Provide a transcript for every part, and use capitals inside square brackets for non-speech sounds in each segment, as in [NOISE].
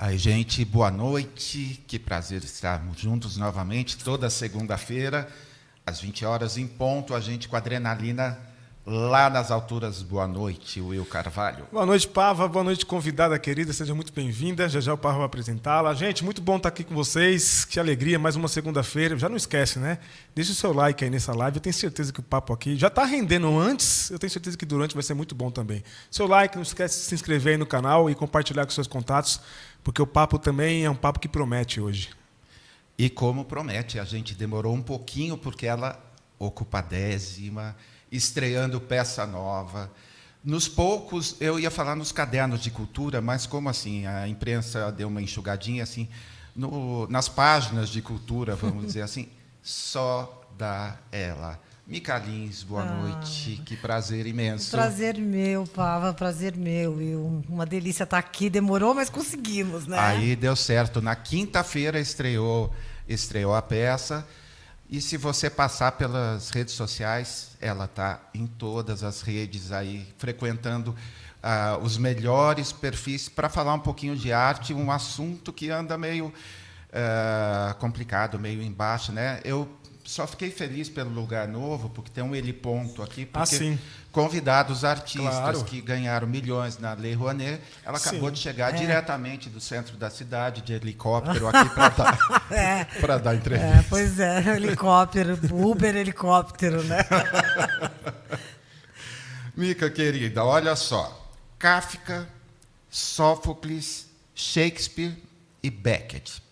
Aí, gente, boa noite. Que prazer estarmos juntos novamente toda segunda-feira, às 20 horas em ponto, a gente com adrenalina lá nas alturas. Boa noite, Will Carvalho. Boa noite, Pava. Boa noite, convidada querida. Seja muito bem-vinda. Já já o Pava vai apresentá-la. Gente, muito bom estar aqui com vocês. Que alegria, mais uma segunda-feira. Já não esquece, né? Deixa o seu like aí nessa live. Eu tenho certeza que o papo aqui já está rendendo antes. Eu tenho certeza que durante vai ser muito bom também. Seu like, não esquece de se inscrever aí no canal e compartilhar com seus contatos, porque o papo também é um papo que promete hoje. E como promete, a gente demorou um pouquinho porque ela ocupa a décima estreando peça nova. Nos poucos, eu ia falar nos cadernos de cultura, mas como assim? A imprensa deu uma enxugadinha assim, no, nas páginas de cultura, vamos dizer assim, [LAUGHS] só da ela. Mica Lins, boa ah, noite, que prazer imenso. Prazer meu, Pava, prazer meu. E uma delícia estar aqui, demorou, mas conseguimos, né? Aí deu certo. Na quinta-feira estreou, estreou a peça. E se você passar pelas redes sociais, ela está em todas as redes aí, frequentando uh, os melhores perfis para falar um pouquinho de arte, um assunto que anda meio uh, complicado, meio embaixo, né? Eu só fiquei feliz pelo lugar novo, porque tem um heliponto aqui, ah, porque ah, convidados artistas claro. que ganharam milhões na Lei Rouanet, ela acabou sim. de chegar é. diretamente do centro da cidade, de helicóptero, aqui para [LAUGHS] dar, é. dar entrevista. É, pois é, helicóptero, Uber helicóptero, né? [LAUGHS] Mica, querida, olha só. Kafka, Sófocles, Shakespeare e Beckett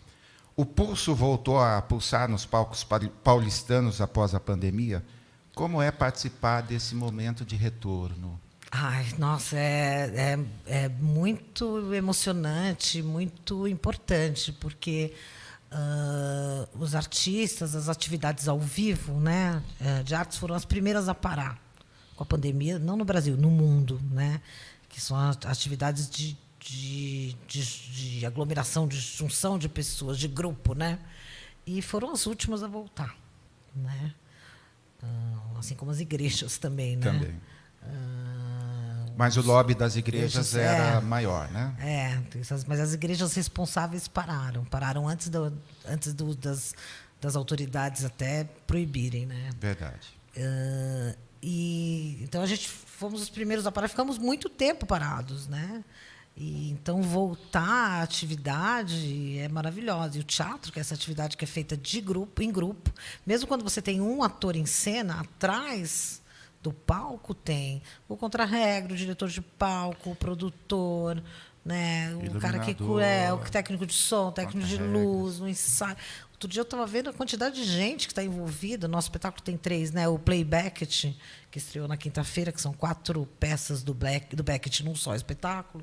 o pulso voltou a pulsar nos palcos paulistanos após a pandemia. Como é participar desse momento de retorno? Ai, nossa, é, é, é muito emocionante, muito importante, porque uh, os artistas, as atividades ao vivo né, eh, de artes foram as primeiras a parar com a pandemia, não no Brasil, no mundo, né, que são atividades de, de, de, de, aglomeração, de junção de pessoas, de grupo, né? E foram as últimas a voltar, né? Uh, assim como as igrejas também, né? Também. Uh, mas o lobby das igrejas, igrejas era é, maior, né? É, mas as igrejas responsáveis pararam, pararam antes, do, antes do, das, das autoridades até proibirem, né? Verdade. Uh, e então a gente fomos os primeiros a parar, ficamos muito tempo parados, né? E, então, voltar à atividade é maravilhosa. E o teatro, que é essa atividade que é feita de grupo, em grupo, mesmo quando você tem um ator em cena, atrás do palco tem o contrarregro, o diretor de palco, o produtor, né, o cara que é o técnico de som, o técnico de luz, o ensaio. Outro dia eu estava vendo a quantidade de gente que está envolvida. Nosso espetáculo tem três, né? O Playback, que estreou na quinta-feira, que são quatro peças do, Black, do Beckett num só espetáculo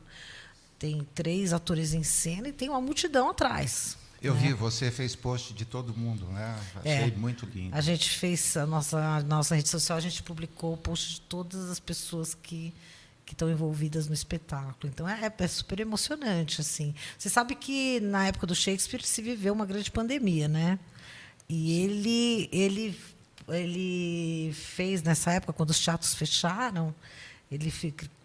tem três atores em cena e tem uma multidão atrás. Eu né? vi, você fez post de todo mundo, né? Achei é, muito lindo. A gente fez a nossa a nossa rede social, a gente publicou o post de todas as pessoas que que estão envolvidas no espetáculo. Então é, é, super emocionante assim. Você sabe que na época do Shakespeare se viveu uma grande pandemia, né? E ele ele ele fez nessa época quando os teatros fecharam, ele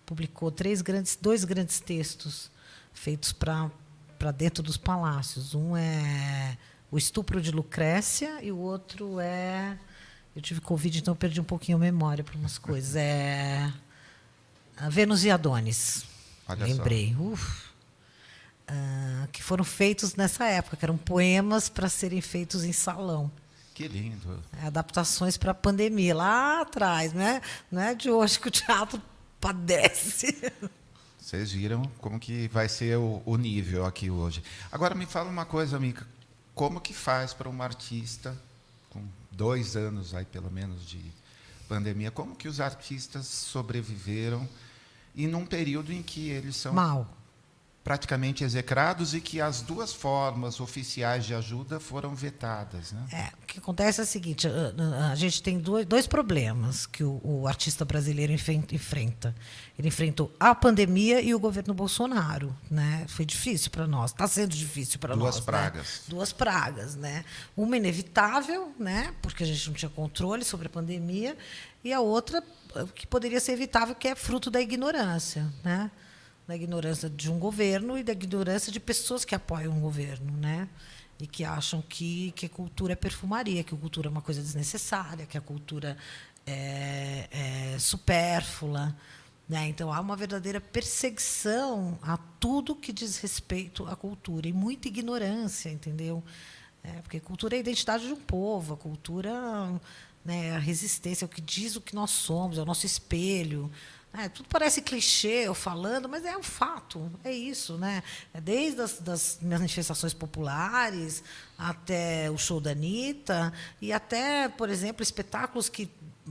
publicou três grandes, dois grandes textos feitos para para dentro dos palácios. Um é o estupro de Lucrécia e o outro é eu tive covid, então perdi um pouquinho a memória para umas coisas. É a Vênus e Adonis. Olha Lembrei. Uf. Uh, que foram feitos nessa época, que eram poemas para serem feitos em salão. Que lindo. É, adaptações para a pandemia, lá atrás, né? Não é de hoje que o teatro padece. Vocês viram como que vai ser o, o, nível aqui hoje. Agora me fala uma coisa, Mica. Como que faz para uma artista com dois anos aí pelo menos de pandemia, como que os artistas sobreviveram e num período em que eles são mal praticamente execrados e que as duas formas oficiais de ajuda foram vetadas. Né? É, o que acontece é o seguinte: a, a gente tem dois, dois problemas que o, o, artista brasileiro enfrenta. Ele enfrentou a pandemia e o governo Bolsonaro. Né? Foi difícil para nós, está sendo difícil para nós. Duas pragas. Né? Duas pragas. Né? Uma inevitável, né? porque a gente não tinha controle sobre a pandemia, e a outra que poderia ser evitável, que é fruto da ignorância. Né? Da ignorância de um governo e da ignorância de pessoas que apoiam um governo, né? E que acham que, que cultura é perfumaria, que a cultura é uma coisa desnecessária, que a cultura é, é supérflua. Né? Então, há uma verdadeira perseguição a tudo que diz respeito à cultura e muita ignorância, entendeu? É, porque cultura é a identidade de um povo, a cultura né, é a resistência, é o que diz o que nós somos, é o nosso espelho. É, tudo parece clichê eu falando, mas é um fato, é isso. Né? É desde as das manifestações populares até o show da Anitta, e até, por exemplo, espetáculos que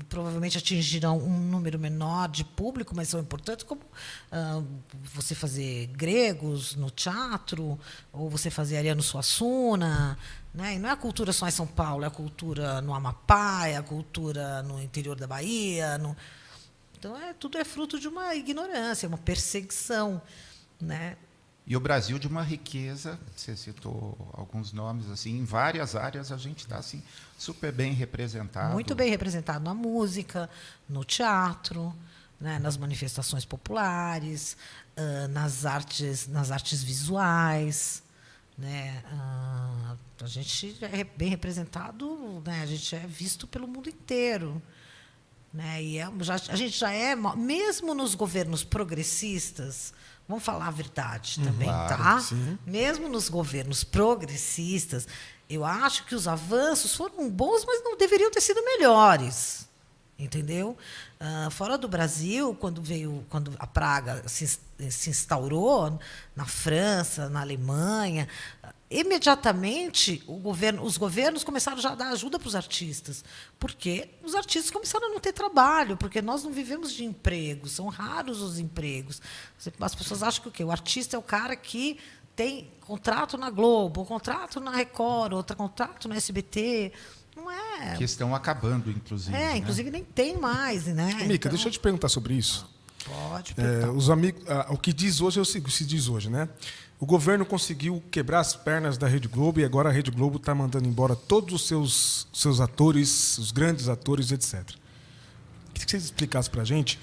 provavelmente atingirão um número menor de público, mas são importantes, como uh, você fazer gregos no teatro, ou você fazer Ariano Suassuna. Né? E não é a cultura só em São Paulo, é a cultura no Amapá, é a cultura no interior da Bahia. No... Então, é, tudo é fruto de uma ignorância, uma perseguição. Né? E o Brasil de uma riqueza, você citou alguns nomes assim, em várias áreas a gente está assim super bem representado. Muito bem representado na música, no teatro, né, nas manifestações populares, uh, nas artes, nas artes visuais, né, uh, a gente é bem representado, né, a gente é visto pelo mundo inteiro. Né, e é, já, a gente já é, mesmo nos governos progressistas, Vamos falar a verdade também, claro, tá? Sim. Mesmo nos governos progressistas, eu acho que os avanços foram bons, mas não deveriam ter sido melhores. Entendeu? Uh, fora do Brasil, quando veio, quando a praga se, se instaurou na França, na Alemanha, imediatamente governo, os governos começaram já a dar ajuda para os artistas, porque os artistas começaram a não ter trabalho, porque nós não vivemos de emprego, são raros os empregos. As pessoas acham que o quê? O artista é o cara que tem contrato na Globo, contrato na Record, outro contrato no SBT. Não é. Que estão acabando, inclusive. É, né? inclusive nem tem mais, né? Mica, então... deixa eu te perguntar sobre isso. Pode. É, os amigos, ah, o que diz hoje é o que se diz hoje, né? O governo conseguiu quebrar as pernas da Rede Globo e agora a Rede Globo está mandando embora todos os seus, seus atores, os grandes atores, etc. Queria que você explicasse para a gente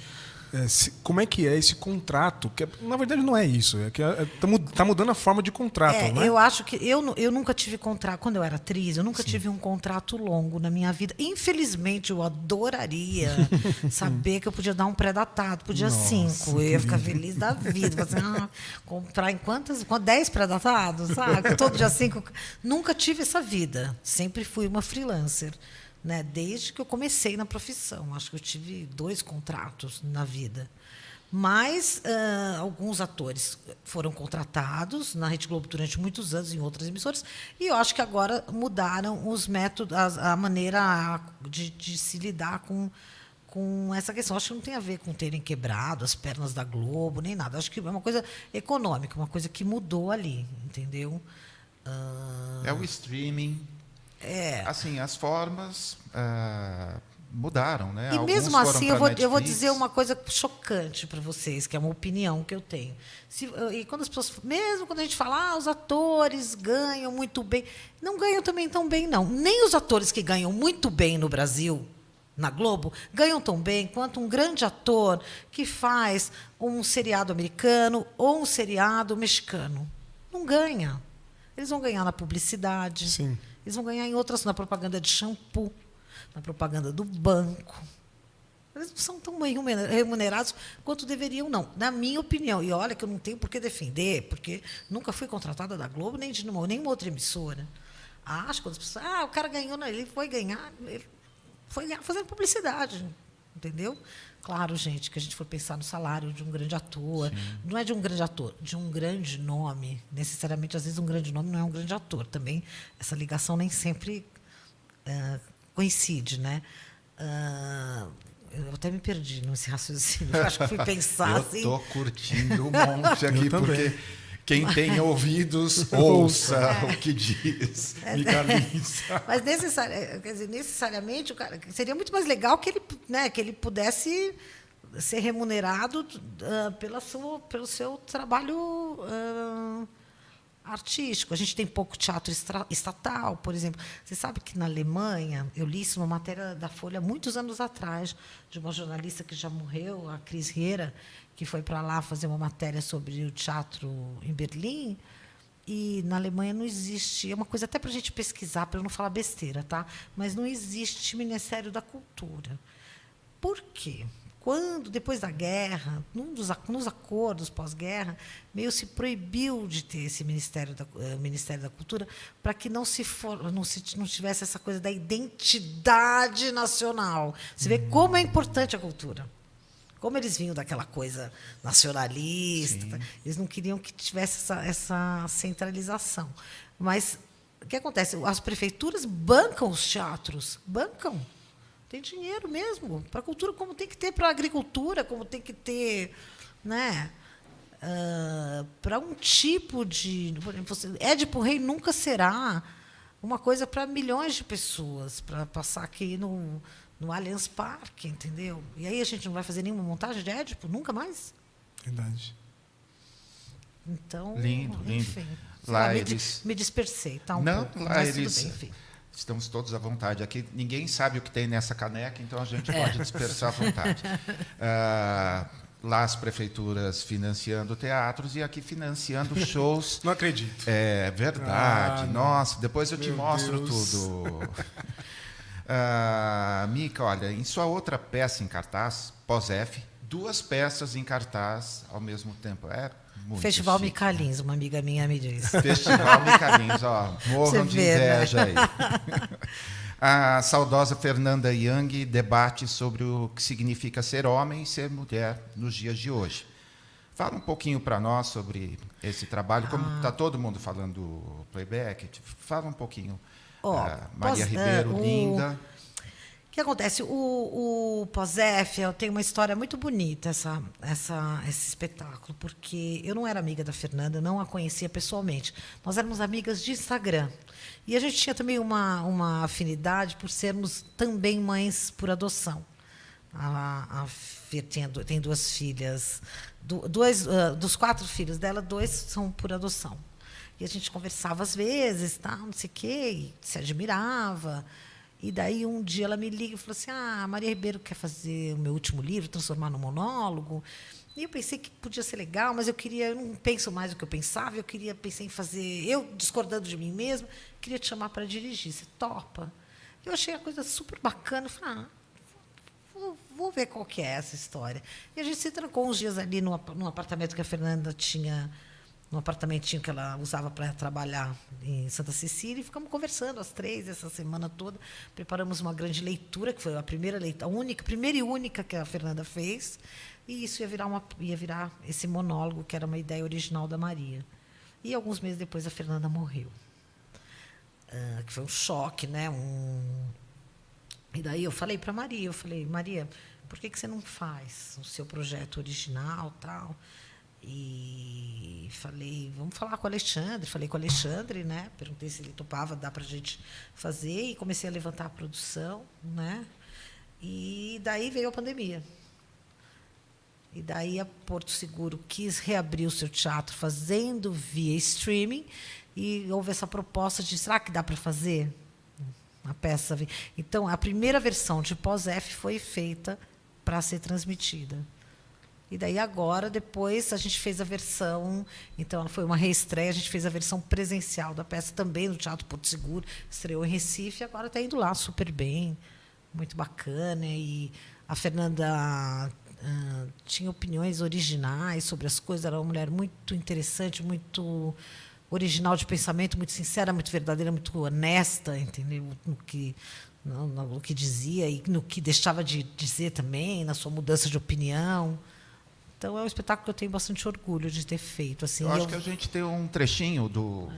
é, se, como é que é esse contrato? Que, na verdade não é isso, é que está é, tá mudando a forma de contrato, é, né? Eu acho que eu, eu nunca tive contrato quando eu era atriz, eu nunca Sim. tive um contrato longo na minha vida. Infelizmente, eu adoraria [LAUGHS] saber que eu podia dar um pré-datado, podia Nossa, cinco, eu ia ficar feliz da vida, assim, ah, comprar em quantas, dez pré-datados, sabe? Todo dia cinco. Nunca tive essa vida, sempre fui uma freelancer né? Desde que eu comecei na profissão, acho que eu tive dois contratos na vida. Mas uh, alguns atores foram contratados na Rede Globo durante muitos anos em outras emissoras e eu acho que agora mudaram os métodos, a, a maneira de, de, se lidar com com essa questão. Acho que não tem a ver com terem quebrado as pernas da Globo nem nada. Acho que é uma coisa econômica, uma coisa que mudou ali, entendeu? Uh... É o streaming, é. Assim, as formas uh, mudaram, né? E Alguns mesmo assim, eu vou, eu vou dizer uma coisa chocante para vocês, que é uma opinião que eu tenho. Se, e quando as pessoas, mesmo quando a gente fala, ah, os atores ganham muito bem, não ganham também tão bem, não. Nem os atores que ganham muito bem no Brasil, na Globo, ganham tão bem quanto um grande ator que faz um seriado americano ou um seriado mexicano. Não ganha. Eles vão ganhar na publicidade. Sim eles vão ganhar em outras, na propaganda de shampoo, na propaganda do banco. Eles não são tão bem remunerados quanto deveriam, não. Na minha opinião. E olha que eu não tenho por que defender, porque nunca fui contratada da Globo, nem de nenhuma outra emissora. Acho que as pessoas. Ah, o cara ganhou, ele foi ganhar. Ele foi ganhar fazendo publicidade. Entendeu? Claro, gente, que a gente for pensar no salário de um grande ator, Sim. não é de um grande ator, de um grande nome. Necessariamente, às vezes, um grande nome não é um grande ator. Também essa ligação nem sempre uh, coincide, né? Uh, eu até me perdi nesse raciocínio. [LAUGHS] Eu acho que fui pensar eu assim. Estou curtindo um monte [LAUGHS] aqui, porque quem tem [LAUGHS] ouvidos, ouça é. o que diz. É. [LAUGHS] Mas necessari dizer, necessariamente, o cara, seria muito mais legal que ele, né, que ele pudesse ser remunerado uh, pela sua, pelo seu trabalho uh, artístico. A gente tem pouco teatro estatal, por exemplo. Você sabe que na Alemanha, eu li isso numa matéria da Folha muitos anos atrás, de uma jornalista que já morreu, a Cris Riera, que foi para lá fazer uma matéria sobre o teatro em Berlim. E na Alemanha não existe, é uma coisa até para a gente pesquisar, para eu não falar besteira, tá? Mas não existe Ministério da Cultura. Por quê? quando, depois da guerra, num dos, nos acordos pós-guerra, meio se proibiu de ter esse Ministério da, uh, Ministério da Cultura para que não se, for, não se não tivesse essa coisa da identidade nacional. Você vê como é importante a cultura. Como eles vinham daquela coisa nacionalista, Sim. eles não queriam que tivesse essa, essa centralização. Mas o que acontece? As prefeituras bancam os teatros, bancam. Tem dinheiro mesmo para a cultura, como tem que ter para a agricultura, como tem que ter, né? Uh, para um tipo de. Por exemplo, Édipo Rei nunca será uma coisa para milhões de pessoas, para passar aqui no, no Allianz Parque, entendeu? E aí a gente não vai fazer nenhuma montagem de Édipo, nunca mais? Verdade. Então, lindo, enfim, lindo. Lá, me, eles... me dispersei, tá um não, pouco, lá mas eles... tudo bem, enfim. Estamos todos à vontade aqui. Ninguém sabe o que tem nessa caneca, então a gente pode dispersar à vontade. [LAUGHS] Ah, lá as prefeituras financiando teatros e aqui financiando [LAUGHS] shows. Não acredito. É verdade. Ah, Nossa, depois eu te mostro Deus. tudo. [LAUGHS] Ah, Mica, olha, em sua outra peça em cartaz, pós-F, duas peças em cartaz ao mesmo tempo. É muito Festival chique. Micalins, uma amiga minha me disse. Festival Micalins, ó, [LAUGHS] morram de né? inveja aí. [LAUGHS] A saudosa Fernanda Young debate sobre o que significa ser homem e ser mulher nos dias de hoje. Fala um pouquinho para nós sobre esse trabalho, como Ah. está todo mundo falando playback, fala um pouquinho. Ó, Ah, Maria pós- Ribeiro, é, o- linda. O que acontece? O, o Pós-F tem uma história muito bonita, essa, essa, esse espetáculo, porque eu não era amiga da Fernanda, não a conhecia pessoalmente. Nós éramos amigas de Instagram. E a gente tinha também uma, uma afinidade por sermos também mães por adoção. A, a Fer du- tem duas filhas, du- dois, ah, dos quatro filhos dela, dois são por adoção. E a gente conversava às vezes, tal, não sei o quê, se admirava. E daí um dia ela me liga e falou assim: Ah, a Maria Ribeiro quer fazer o meu último livro, transformar num monólogo. E eu pensei que podia ser legal, mas eu queria, eu não penso mais o que eu pensava, eu queria, pensei em fazer, eu discordando de mim mesma, queria te chamar para dirigir. Você topa? Eu achei a coisa super bacana. Falei, ah, vou, vou ver qual que é essa história. E a gente se trancou uns dias ali num, num apartamento que a Fernanda tinha, num apartamentinho que ela usava para trabalhar em Santa Cecília, e ficamos conversando às três essa semana toda. Preparamos uma grande leitura, que foi a primeira leitura, a única, primeira e única que a Fernanda fez. E isso ia virar, uma, ia virar esse monólogo, que era uma ideia original da Maria. E alguns meses depois a Fernanda morreu. Ah, que foi um choque, né? Um, e daí eu falei para Maria, eu falei, Maria, por que, que você não faz o seu projeto original tal? E falei, vamos falar com o Alexandre. Falei com o Alexandre, né? Perguntei se ele topava, dá para a gente fazer. E comecei a levantar a produção, né? E daí veio a pandemia. E daí a Porto Seguro quis reabrir o seu teatro fazendo via streaming. E houve essa proposta de, será que dá para fazer? a peça. Então, a primeira versão de pós-F foi feita para ser transmitida. E daí agora, depois, a gente fez a versão, então foi uma reestreia, a gente fez a versão presencial da peça também no Teatro Porto Seguro, estreou em Recife, agora está indo lá super bem, muito bacana. E a Fernanda ah, tinha opiniões originais sobre as coisas, era uma mulher muito interessante, muito original de pensamento, muito sincera, muito verdadeira, muito honesta, entendeu? No que, no, no que dizia e no que deixava de dizer também, na sua mudança de opinião. Então é um espetáculo que eu tenho bastante orgulho de ter feito. Assim, Eu acho eu, que a gente tem um trechinho do.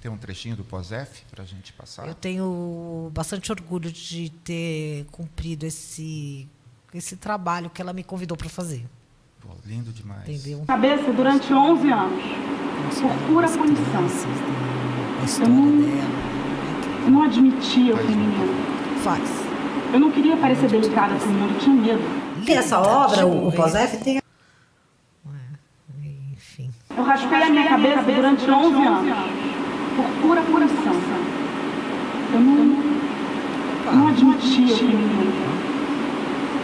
Tem um trechinho do pós-F para a gente passar. eu tenho bastante orgulho de ter cumprido esse esse trabalho que ela me convidou para fazer, Pô, lindo demais. entendeu? cabeça durante 11 anos. Por pura As punição. né? História não- dela. Eu não admitia o feminino. Faz. Eu não queria parecer delicada com o mundo, eu tinha medo. E essa obra, o, o Pós-F, tem. Eu raspei a minha cabeça durante 11 anos. Por pura punição. Eu não, não admitia o que me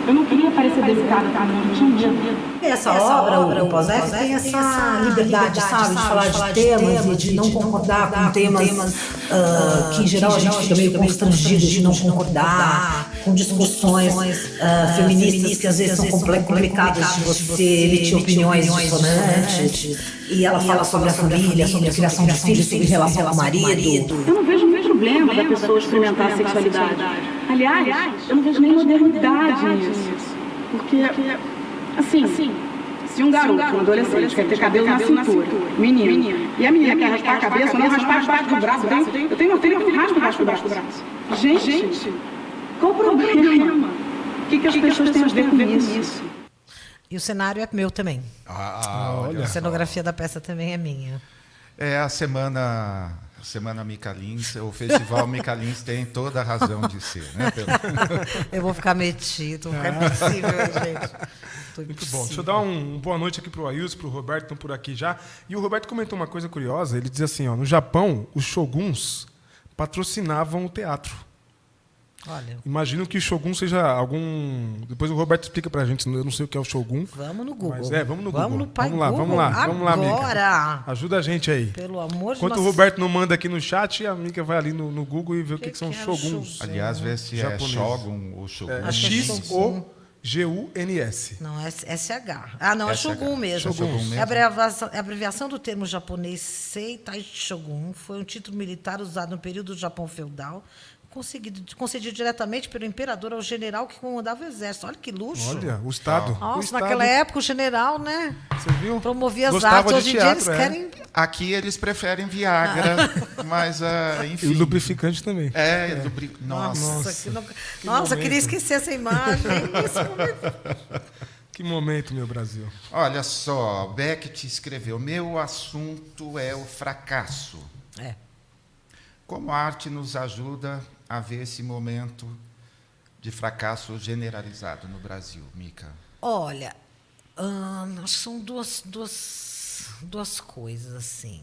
eu não queria parecer delicada com eu tinha medo. Essa, essa obra, obra, o Pós-F, tem essa liberdade, sabe, de falar de temas e de não concordar com temas uh, que, em geral, a gente fica meio constrangido de não concordar, com discussões uh, feministas que, às vezes, são complicadas de você emitir opiniões dissonantes. E ela fala sobre a família, sobre a criação de filhos, sobre relação com o marido. Eu não vejo nenhum problema da pessoa experimentar a sexualidade. Aliás, eu não vejo nem modernidade nisso. Porque, assim, se um garoto, um adolescente, quer ter cabelo na cintura, menino, e a menina quer raspar a cabeça, não raspar debaixo do braço, eu tenho uma filha que raspa debaixo do braço. Gente, qual o problema? O que, que as pessoas têm a ver com isso? E o cenário é meu também. Ah, olha. A cenografia da peça também é minha. É a semana a Semana Micalins, o Festival Micalins tem toda a razão de ser, né? Pelo... [LAUGHS] Eu vou ficar metido, não é possível, gente. [LAUGHS] Tô Muito bom. Deixa eu dar um, um boa noite aqui para o Ailson, para o Roberto, estão por aqui já. E o Roberto comentou uma coisa curiosa, ele diz assim, ó, no Japão, os shoguns patrocinavam o teatro. Olha. Imagino que o Shogun seja algum. Depois o Roberto explica pra gente. Eu não sei o que é o Shogun. Vamos no Google. Mas é, vamos no vamos Google. No pai vamos lá, Google. vamos lá, vamos lá, amiga. Agora. Ajuda a gente aí. Pelo amor de Enquanto Deus. o Roberto não manda aqui no chat, a amiga vai ali no, no Google e vê o que, que, que são é Shoguns. Shogun? Aliás, vê se Japonês. é Shogun ou Shogun. É, é X-O-G-U-N-S. Não, é SH. Ah, não, é SH. Shogun mesmo. Shogun mesmo. É a abreviação, a abreviação do termo japonês Seitai Shogun foi um título militar usado no período do Japão feudal, concedido, concedido diretamente pelo imperador ao general que comandava o exército. Olha que luxo. Olha, o Estado. o Nossa, Estado, naquela época o general, né? Você viu? Promovia as Gostava artes. de Hoje em dia eles é. querem. Aqui eles preferem Viagra, [LAUGHS] mas ah, E enfim. o lubrificante também. É, lubri... Nossa. Nossa, que não- Nossa, eu queria esquecer essa imagem. [LAUGHS] Que momento, meu Brasil. Olha só, Beckett escreveu: Meu assunto é o fracasso. É. Como a arte nos ajuda a ver esse momento de fracasso generalizado no Brasil, Mica? Olha, hum, são duas, duas, duas coisas assim.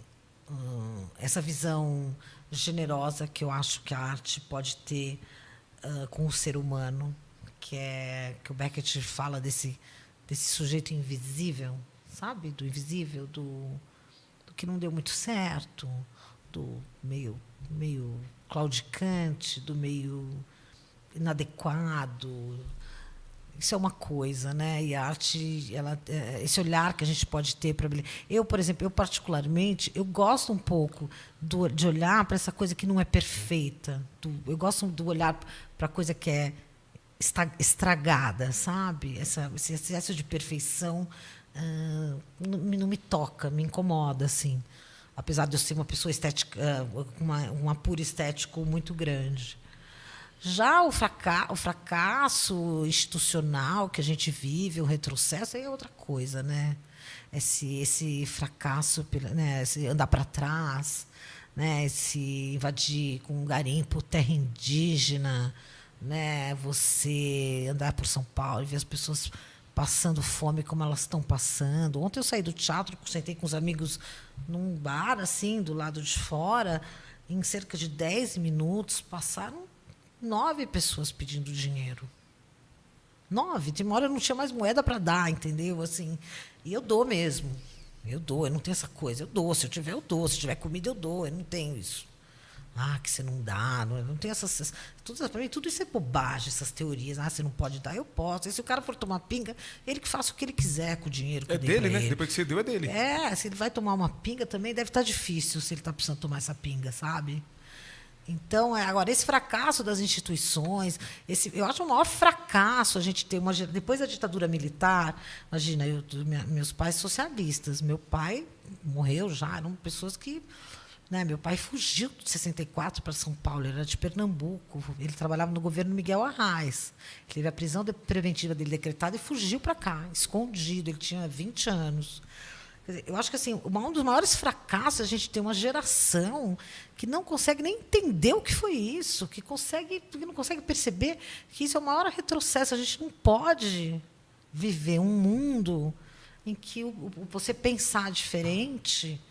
Hum, essa visão generosa que eu acho que a arte pode ter ah, com o ser humano, que é que o Beckett fala desse desse sujeito invisível, sabe, do invisível, do, do que não deu muito certo, do meio meio claudicante, do meio inadequado, isso é uma coisa, né? E a arte, ela, é, esse olhar que a gente pode ter para eu, por exemplo, eu particularmente, eu gosto um pouco do, de olhar para essa coisa que não é perfeita. Do, eu gosto do olhar para a coisa que é estragada, sabe? Essa, esse excesso de perfeição ah, não, não me toca, me incomoda, assim. Apesar de eu ser uma pessoa estética, ah, uma, um apuro estético muito grande. Já o, fraca o fracasso institucional que a gente vive, o retrocesso, aí é outra coisa, né? Esse, esse fracasso, né? esse andar para trás, né? esse invadir com um garimpo terra indígena, né? você andar por São Paulo e ver as pessoas passando fome como elas estão passando. Ontem eu saí do teatro, sentei com os amigos num bar, assim, do lado de fora, em cerca de 10 minutos, passaram nove pessoas pedindo dinheiro. Nove. Tem uma hora eu não tinha mais moeda para dar, entendeu? Assim, e eu dou mesmo. Eu dou, eu não tenho essa coisa. Eu dou. Se eu tiver, eu dou. Se tiver comida, eu dou. Eu não tenho isso. Ah, que você não dá. Não, eu não tenho essas. tudo, para mim, tudo isso é bobagem, essas teorias. Ah, você não pode dar, eu posso. E se o cara for tomar pinga, ele que faça o que ele quiser com o dinheiro que É dele, né? ele. Depois que você deu, é dele. É, se ele vai tomar uma pinga também, deve estar difícil se ele está precisando tomar essa pinga, sabe? Então, é, agora, esse fracasso das instituições, esse, eu acho o maior fracasso a gente ter uma. Depois da ditadura militar, imagina, eu, minha- meus pais socialistas, meu pai morreu já, eram pessoas que. Né, meu pai fugiu de 64 para São Paulo, ele era de Pernambuco, ele trabalhava no governo Miguel Arraes. Teve a prisão preventiva dele decretada e fugiu para cá, escondido, ele tinha 20 anos. Dizer, eu acho que assim, um dos maiores fracassos é a gente ter uma geração que não consegue nem entender o que foi isso, que, consegue, que não consegue perceber que isso é o maior retrocesso. A gente não pode viver um mundo em que o, o, você pensar diferente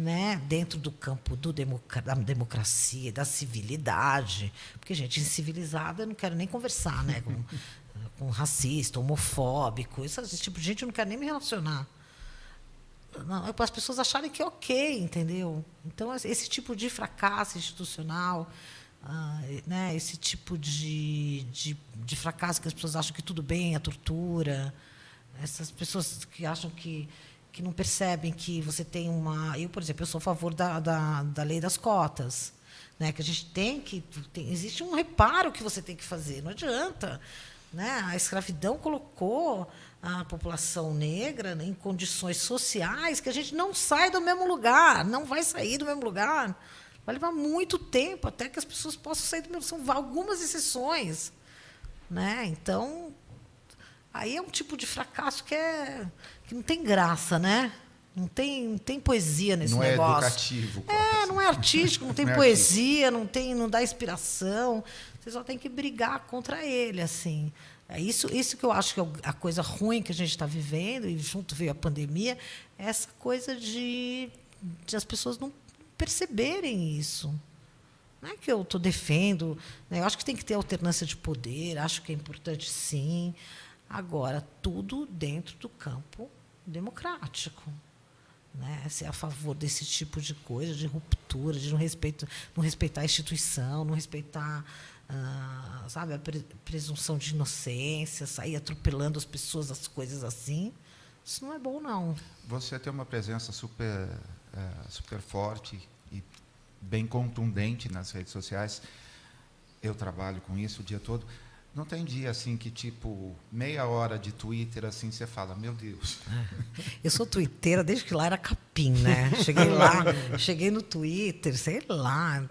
né, dentro do campo do da democracia, da civilidade, porque gente incivilizada eu não quero nem conversar, né, com, [LAUGHS] com racista, homofóbico, esse, esse tipo de gente eu não quero nem me relacionar. Não, é para as pessoas acharem que é ok, entendeu? Então esse tipo de fracasso institucional, ah, né, esse tipo de, de, de fracasso que as pessoas acham que tudo bem, a tortura, essas pessoas que acham que que não percebem que você tem uma. Eu, por exemplo, eu sou a favor da, da, da lei das cotas. Né, que a gente tem que. Tem, existe um reparo que você tem que fazer, não adianta. Né? A escravidão colocou a população negra em condições sociais que a gente não sai do mesmo lugar, não vai sair do mesmo lugar. Vai levar muito tempo até que as pessoas possam sair do mesmo. São algumas exceções. Né? Então, aí é um tipo de fracasso que é que não tem graça, né? Não tem, não tem poesia nesse não é negócio. Não é educativo. É, não é artístico, não [LAUGHS] tem não é poesia, não tem, não dá inspiração. Você só tem que brigar contra ele, assim. É isso, isso que eu acho que é a coisa ruim que a gente está vivendo e junto veio a pandemia, é essa coisa de, de as pessoas não perceberem isso. Não é que eu estou defendo, né? eu acho que tem que ter alternância de poder, acho que é importante sim. Agora, tudo dentro do campo democrático. Né? Ser a favor desse tipo de coisa, de ruptura, de não, respeito, não respeitar a instituição, não respeitar ah, sabe, a presunção de inocência, sair atropelando as pessoas, as coisas assim. Isso não é bom, não. Você tem uma presença super, é, super forte e bem contundente nas redes sociais. Eu trabalho com isso o dia todo. Não tem dia assim que, tipo, meia hora de Twitter, assim, você fala, meu Deus. [LAUGHS] Eu sou twitteira desde que lá era capim, né? Cheguei lá, [LAUGHS] cheguei no Twitter, sei lá.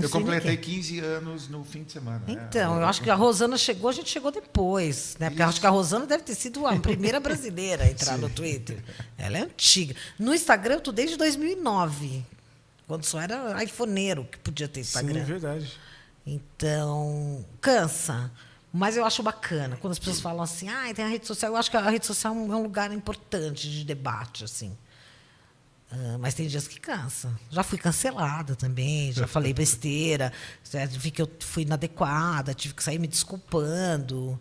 Eu completei 15 anos no fim de semana. Né? Então, né? eu acho que a Rosana chegou, a gente chegou depois. Né? Porque eu acho que a Rosana deve ter sido a primeira brasileira a entrar no [LAUGHS] Twitter. Ela é antiga. No Instagram, eu estou desde 2009, quando só era iPhoneiro que podia ter Instagram. Sim, é verdade. Então, cansa. Mas eu acho bacana. Quando as pessoas falam assim, ah, tem a rede social, eu acho que a rede social é um lugar importante de debate, assim. Uh, mas tem dias que cansa. Já fui cancelada também, já [LAUGHS] falei besteira, vi que eu fui inadequada, tive que sair me desculpando.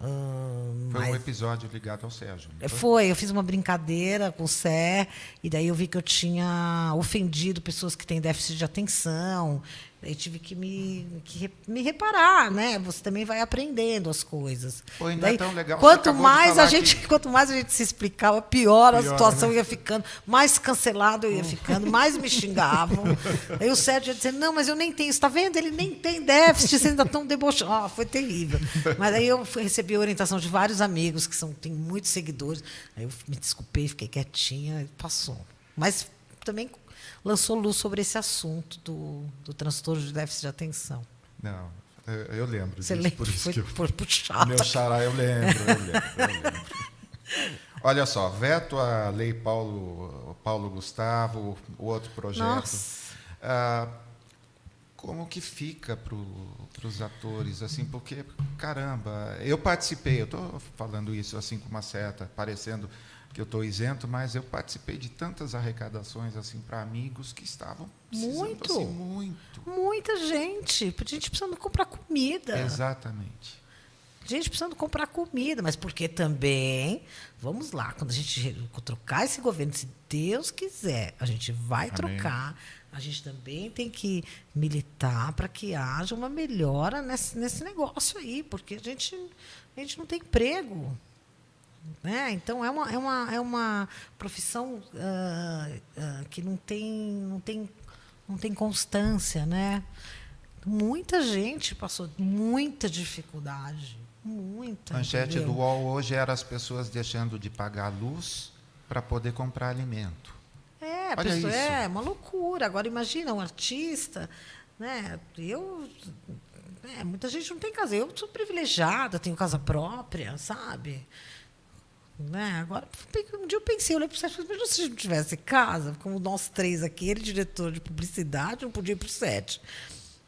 Uh, foi mas... um episódio ligado ao Sérgio. Foi? foi? eu fiz uma brincadeira com o Sé, e daí eu vi que eu tinha ofendido pessoas que têm déficit de atenção. Eu tive que me, que me reparar, né? Você também vai aprendendo as coisas. Pô, ainda Daí, é tão legal. Quanto mais a gente, que... quanto mais a gente se explicava, pior, pior a situação né? ia ficando, mais cancelado eu ia ficando, mais me xingavam. [LAUGHS] Aí o Sérgio ia dizer, não, mas eu nem tenho, está vendo? Ele nem tem déficit, você ainda tão debochado. Oh, foi terrível. Mas aí eu recebi a orientação de vários amigos que são, têm muitos seguidores. Aí eu me desculpei, fiquei quietinha passou. Mas também lançou luz sobre esse assunto do, do transtorno de déficit de atenção. Não, eu, eu lembro Você disso, lembra? por isso foi, que eu, por puxado. Meu xará, eu lembro, eu lembro, eu lembro. Olha só, veto a lei Paulo, Paulo Gustavo, o outro projeto. Nossa. Ah, como que fica para os atores, assim, porque, caramba, eu participei, eu estou falando isso assim com uma certa, parecendo que eu estou isento, mas eu participei de tantas arrecadações assim para amigos que estavam muito, assim, muito, muita gente, gente precisando comprar comida. Exatamente. Gente precisando comprar comida, mas porque também, vamos lá, quando a gente trocar esse governo, se Deus quiser, a gente vai Amém. trocar. A gente também tem que militar para que haja uma melhora nesse, nesse negócio aí, porque a gente, a gente não tem emprego. Né? Então é uma, é uma, é uma profissão uh, uh, que não tem, não, tem, não tem constância. Né? Muita gente passou muita dificuldade. Muita. A manchete do UOL hoje era as pessoas deixando de pagar luz para poder comprar alimento. É, Olha pessoa, isso. é uma loucura. Agora imagina um artista, né? Eu é, muita gente não tem casa. Eu sou privilegiada, tenho casa própria, sabe? Né? Agora, um dia eu pensei, eu olhei para o Sérgio, mas se a gente tivesse casa, como nós três aqui, ele diretor de publicidade, não podia ir para o set.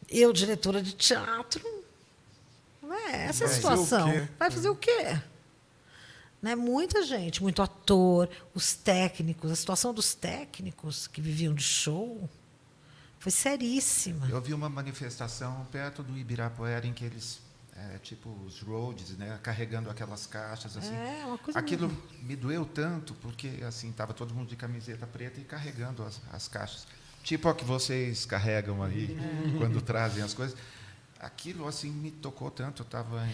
Eu, diretora de teatro. Né? Essa é a situação. Vai fazer o quê? Né? Muita gente, muito ator, os técnicos, a situação dos técnicos que viviam de show foi seríssima. Eu vi uma manifestação perto do Ibirapuera em que eles, é, tipo os roads, né, carregando aquelas caixas assim. É, uma coisa Aquilo me doeu tanto porque assim estava todo mundo de camiseta preta e carregando as, as caixas, tipo a que vocês carregam aí É. quando trazem as coisas. Aquilo assim me tocou tanto. Eu estava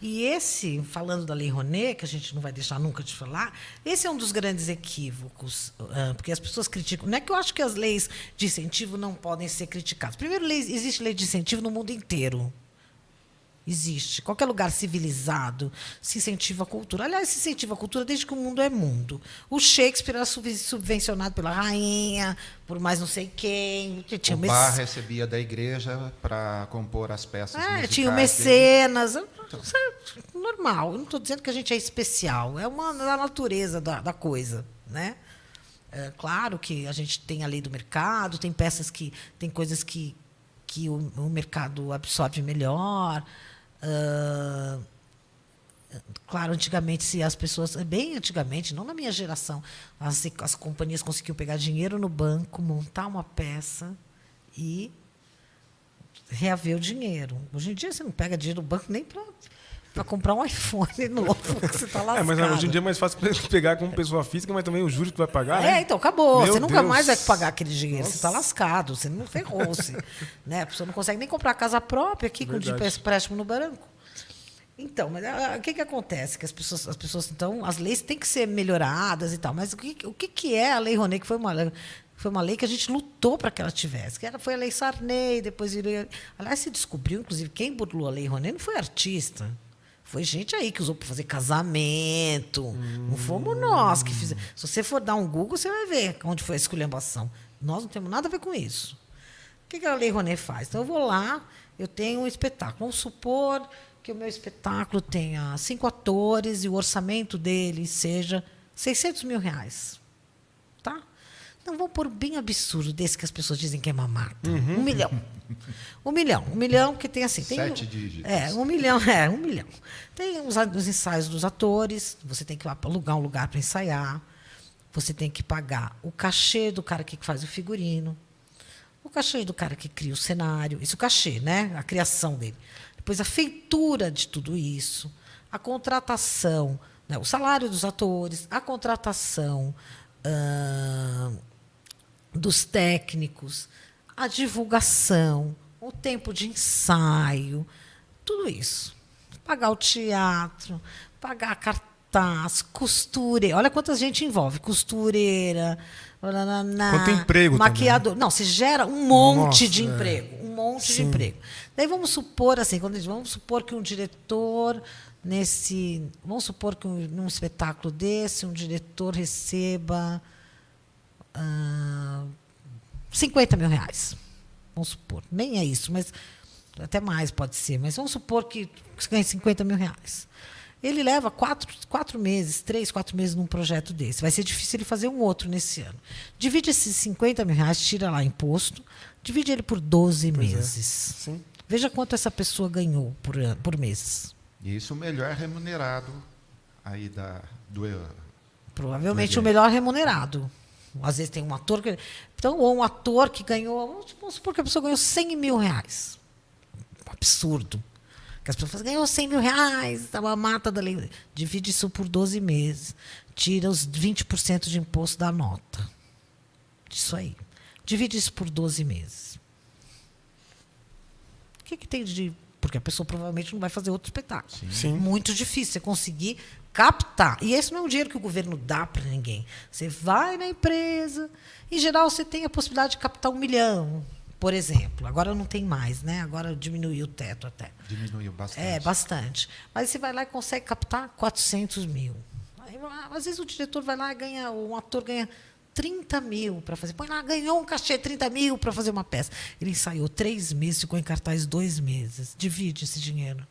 E esse, falando da Lei Rouanet, que a gente não vai deixar nunca de falar, esse é um dos grandes equívocos, ah, porque as pessoas criticam. Não é que eu acho que as leis de incentivo não podem ser criticadas. Primeiro, lei, existe lei de incentivo no mundo inteiro. Existe. Qualquer lugar civilizado se incentiva a cultura. Aliás, se incentiva a cultura desde que o mundo é mundo. O Shakespeare era sub- subvencionado pela rainha, por mais não sei quem. que Tinha o mec- bar recebia da igreja para compor as peças é, musicais tinha o mecenas. Isso é normal. Eu não estou dizendo que a gente é especial. É uma da natureza da, da coisa, né? É claro que a gente tem a lei do mercado, tem peças que tem coisas que que o, o mercado absorve melhor. Ah, Claro, antigamente, se as pessoas, bem antigamente, não na minha geração, as, as companhias conseguiam pegar dinheiro no banco, montar uma peça e reaver o dinheiro. Hoje em dia você não pega dinheiro no banco nem para comprar um iPhone [LAUGHS] novo, que você está É, lascado. mas hoje em dia é mais fácil pegar como pessoa física, mas também o juros que vai pagar. É, né? então acabou. Meu você nunca Deus. mais vai pagar aquele dinheiro. Você está lascado. Você não ferrou-se. [LAUGHS] né? A pessoa não consegue nem comprar casa própria aqui com Verdade. de empréstimo no banco. Então, mas ah, o que, que acontece? Que as pessoas, as pessoas, então, as leis têm que ser melhoradas e tal. Mas o que, o que, que é a Lei Rouanet? Que foi uma, lei- foi uma lei que a gente lutou para que ela tivesse. Que era, foi a Lei Sarney, depois virou. Aliás, se descobriu, inclusive, quem burlou a Lei Rouanet não foi artista. Foi gente aí que usou para fazer casamento. Não fomos nós que fizemos. Se você for dar um Google, você vai ver onde foi a esculhambação. Nós não temos nada a ver com isso. O que a Lei Rouanet faz? Então, eu vou lá, eu tenho um espetáculo. Vamos supor que o meu espetáculo tenha cinco atores e o orçamento dele seja 600 mil reais. Então, vamos pôr bem absurdo desse que as pessoas dizem que é mamata. Um milhão. Um milhão. Um milhão que tem assim... Tem, Sete dígitos. É, um milhão. É, um milhão. Tem os, os ensaios dos atores, você tem que alugar um lugar para ensaiar, você tem que pagar o cachê do cara que faz o figurino, o cachê do cara que cria o cenário, isso o cachê, né? A criação dele. Depois a feitura de tudo isso, a contratação, né? o salário dos atores, a contratação ah, dos técnicos, a divulgação, o tempo de ensaio, tudo isso. Pagar o teatro, pagar cartaz, costureira. Olha quanta gente envolve. Costureira, nananã, Quanto emprego também, maquiador. Não, se gera um monte Nossa, de é. emprego. Um monte de Sim. emprego. Daí vamos supor assim, quando vamos supor que um diretor nesse, vamos supor que um, num espetáculo desse um diretor receba ah, 50 mil reais. Vamos supor, nem é isso, mas até mais pode ser, mas vamos supor que você ganhe 50 mil reais. Ele leva quatro, quatro meses, três, quatro meses num projeto desse. Vai ser difícil ele fazer um outro nesse ano. Divide esses 50 mil reais, tira lá imposto, divide ele por 12 Pois é. meses. Sim. Veja quanto essa pessoa ganhou por, por mês. E isso o melhor remunerado aí da, do, Provavelmente Legal. o melhor remunerado. Às vezes tem um ator que. Então, ou um ator que ganhou. Vamos supor que a pessoa ganhou 100 mil reais. Um absurdo. Que as pessoas falam, ganhou 100 mil reais, tá uma mata da lei. Divide isso por 12 meses. Tira os 20% de imposto da nota. Isso aí. Divide isso por 12 meses. O que, que tem de. Porque a pessoa provavelmente não vai fazer outro espetáculo. Sim. Muito difícil você conseguir captar. E esse não é um dinheiro que o governo dá para ninguém. Você vai na empresa, em geral você tem a possibilidade de captar um milhão, por exemplo. Agora não tem mais, né? Agora diminuiu o teto até. diminuiu bastante. É, bastante. Mas você vai lá e consegue captar 400 mil. Aí, às vezes o diretor vai lá e ganha, um ator ganha 30 mil para fazer. Põe lá, ganhou um cachê 30 mil para fazer uma peça. Ele ensaiou três meses, ficou em cartaz dois meses. Divide esse dinheiro.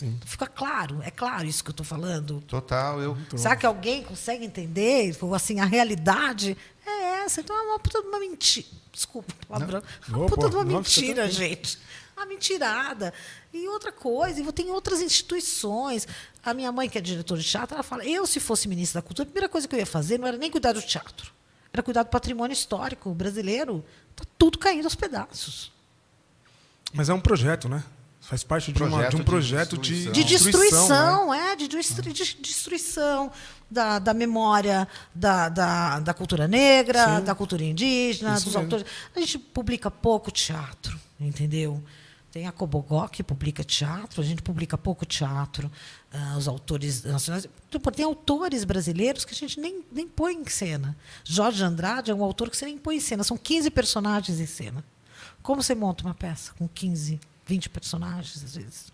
Sim. Fica claro, é claro isso que eu estou falando. Total, eu Será que alguém consegue entender? Ou assim, a realidade é peça. Então é uma puta de uma mentira. Desculpa, palavrão. Uma Opa, puta de uma não, mentira, tranquilo. gente. Uma mentirada. E outra coisa, e tem outras instituições. A minha mãe, que é diretora de teatro, ela fala: eu, se fosse ministra da Cultura, a primeira coisa que eu ia fazer não era nem cuidar do teatro, era cuidar do patrimônio histórico brasileiro. Está tudo caindo aos pedaços. Mas é um projeto, né? Faz parte de, uma- de um projeto de, destruição. De destruição, né? é, de, destru- de destruição da, da memória da, da, da cultura negra, Sim. da cultura indígena, Isso dos mesmo. autores. A gente publica pouco teatro, entendeu? Tem a Cobogó, que publica teatro, a gente publica pouco teatro. Ah, os autores nacionais. Tem autores brasileiros que a gente nem, nem põe em cena. Jorge Andrade é um autor que você nem põe em cena. São 15 personagens em cena. Como você monta uma peça com 15, 20 personagens, às vezes?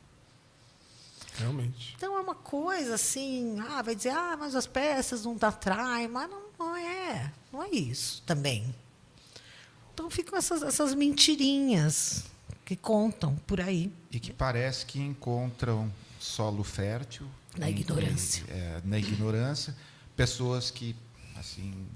Realmente. Então é uma coisa assim, ah, vai dizer, ah, mas as peças não te atraem, mas não, não é, não é isso também. Então ficam essas, essas mentirinhas que contam por aí. E que parece que encontram solo fértil. Na em- ignorância. é, na ignorância. Pessoas que, assim,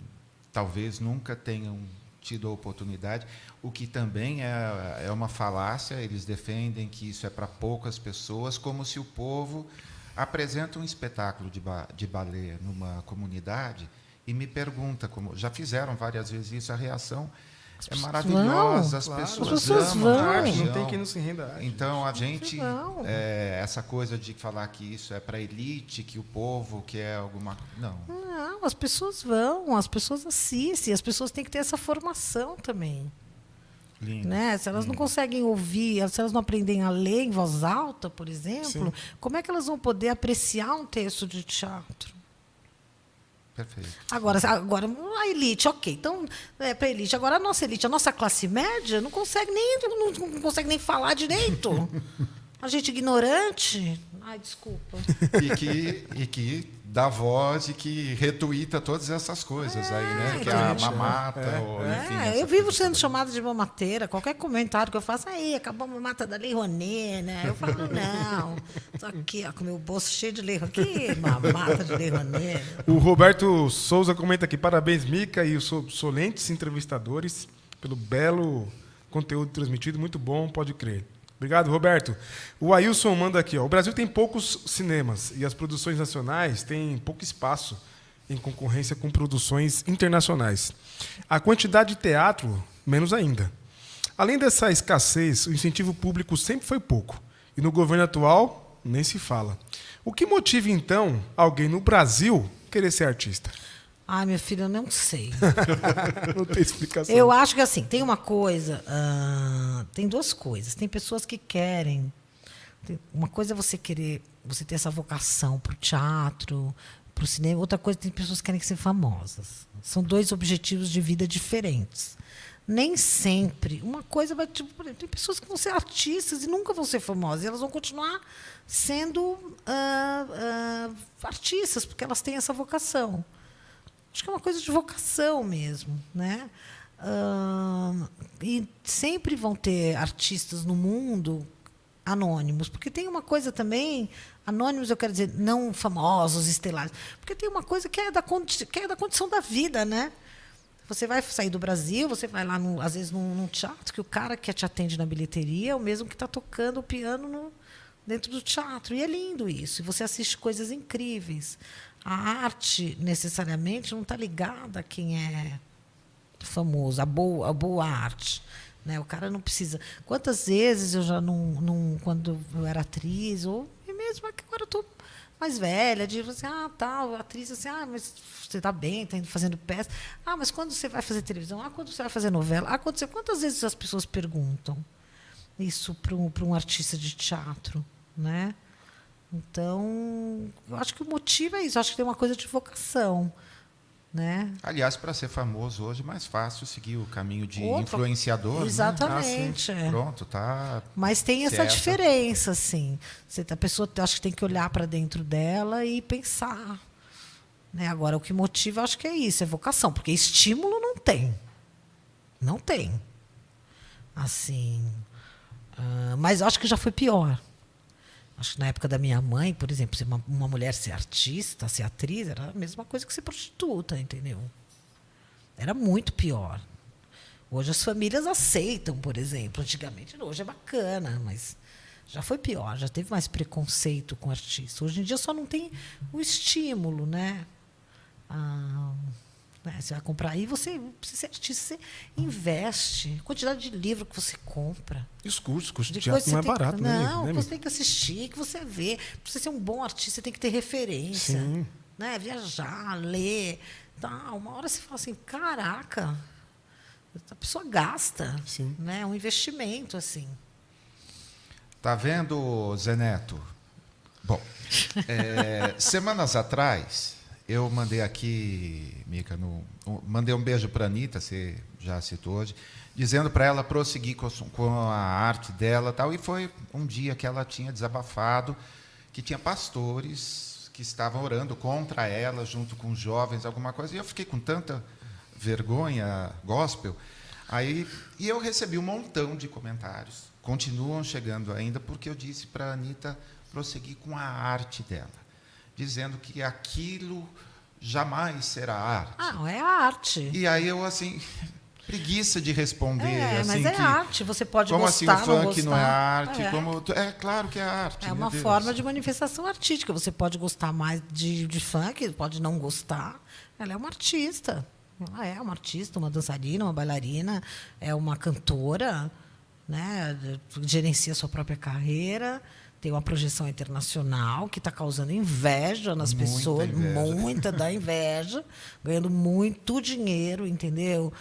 talvez nunca tenham tido a oportunidade, o que também é, é uma falácia. Eles defendem que isso é para poucas pessoas, como se o povo apresenta um espetáculo de, ba de balé numa comunidade e me pergunta como. Já fizeram várias vezes isso, a reação é maravilhosa, as claro. pessoas, As pessoas amam vão. a Arte, não tem quem não se renda arte. Então a gente é, essa coisa de falar que isso é para elite, que o povo quer alguma não. Não, as pessoas vão, as pessoas assistem, as pessoas têm que ter essa formação também. Lindo. Né? Se elas não conseguem ouvir, se elas não aprendem a ler em voz alta, por exemplo, Sim. como é que elas vão poder apreciar um texto de teatro? Perfeito. Agora, agora a elite, ok. Então, é para a elite. Agora, a nossa elite, a nossa classe média, não consegue nem, não, não consegue nem falar direito. [LAUGHS] A gente ignorante. Ai, desculpa. E que e que dá voz e que retuita todas essas coisas aí, né? Que é a mamata, é, ou, é. enfim. É, eu vivo sendo chamada de mamateira. Qualquer comentário que eu faço, aí, acabou a mamata da Lei Rouanet, né? Eu falo, [LAUGHS] não. Tô aqui, ó, com meu bolso cheio de Lei Rouanet. Que mamata de Lei Rouanet. O Roberto Souza comenta aqui: parabéns, Mica e os so- solentes entrevistadores, pelo belo conteúdo transmitido. Muito bom, pode crer. Obrigado, Roberto. O Ailson manda aqui: ó, o Brasil tem poucos cinemas e as produções nacionais têm pouco espaço em concorrência com produções internacionais. A quantidade de teatro, menos ainda. Além dessa escassez, o incentivo público sempre foi pouco. E no governo atual, nem se fala. O que motiva, então, alguém no Brasil querer ser artista? Ai, minha filha, eu não sei. [LAUGHS] Não tem explicação. Eu acho que assim, tem uma coisa, ah, tem duas coisas. Tem pessoas que querem. uma coisa é você querer, você ter essa vocação para o teatro, para o cinema. Outra coisa, tem pessoas que querem ser famosas. São dois objetivos de vida diferentes. Nem sempre. Uma coisa vai. Tipo, por exemplo, tem pessoas que vão ser artistas e nunca vão ser famosas. E elas vão continuar sendo ah, ah, artistas, porque elas têm essa vocação. Acho que é uma coisa de vocação mesmo, né? Ahn, e sempre vão ter artistas no mundo anônimos, porque tem uma coisa também anônimos, eu quero dizer, não famosos, estelares, porque tem uma coisa que é da condi- que é da condição da vida, né? Você vai sair do Brasil, você vai lá, no, às vezes, num, num teatro, que o cara que te atende na bilheteria é o mesmo que está tocando o piano no- dentro do teatro. E é lindo isso. E você assiste coisas incríveis. A arte, necessariamente, não está ligada a quem é famoso, a boa, a boa arte. Né? O cara não precisa. Quantas vezes eu já não, não quando eu era atriz, ou mesmo é que agora eu estou mais velha, de assim, ah, tal, atriz assim, ah, mas você está bem, está fazendo peça. Ah, mas quando você vai fazer televisão? Ah, quando você vai fazer novela? Ah, quando você... Quantas vezes as pessoas perguntam isso para um, um artista de teatro, né? Então, eu acho que o motivo é isso. Acho que tem uma coisa de vocação, né? Aliás, para ser famoso hoje é mais fácil seguir o caminho de influenciador. né? Exatamente. é. Pronto, tá. Mas tem essa Certo. diferença, assim. Você, a pessoa acho que tem que olhar para dentro dela e pensar. Né? Agora, o que motiva, acho que é isso, é vocação, porque estímulo não tem. Não tem. Assim. ah, mas acho que já foi pior. Acho que na época da minha mãe, por exemplo, ser uma, uma mulher ser artista, ser atriz, era a mesma coisa que ser prostituta, entendeu? Era muito pior. Hoje as famílias aceitam, por exemplo. Antigamente, hoje é bacana, mas já foi pior, já teve mais preconceito com artista. Hoje em dia só não tem o estímulo, né? Ah, né? Você vai comprar aí, você artista, você investe. A quantidade de livro que você compra. E os cursos, curso de, De teatro não é que você tem- barato, né? Não, né, você amigo? tem que assistir, que você vê. Para você ser um bom artista, você tem que ter referência. Sim. Né? Viajar, ler. Tá. Uma hora você fala assim, caraca, a pessoa gasta. Sim. Né? É um investimento, assim. Tá vendo, Zé Neto? Bom, é, [LAUGHS] semanas atrás, eu mandei aqui, Mica, no, mandei um beijo para a Anitta, você já citou hoje, dizendo para ela prosseguir com, com a arte dela tal. E foi um dia que ela tinha desabafado que tinha pastores que estavam orando contra ela, junto com jovens, alguma coisa. E eu fiquei com tanta vergonha, gospel. Aí, e eu recebi um montão de comentários. Continuam chegando ainda, porque eu disse para a Anitta prosseguir com a arte dela, dizendo que aquilo jamais será arte. Ah, é arte. E aí eu, assim, [LAUGHS] preguiça de responder. é, assim, mas é que, arte. Você pode Como gostar, assim o não funk gostar. não é arte? É. Como, é claro que é arte. É uma Deus. forma de manifestação artística. Você pode gostar mais de, de funk, pode não gostar. Ela é uma artista. Ela é uma artista, uma dançarina, uma bailarina, é uma cantora, né? gerencia sua própria carreira, tem uma projeção internacional que está causando inveja nas Muita pessoas, inveja. muita da inveja, [LAUGHS] ganhando muito dinheiro, entendeu?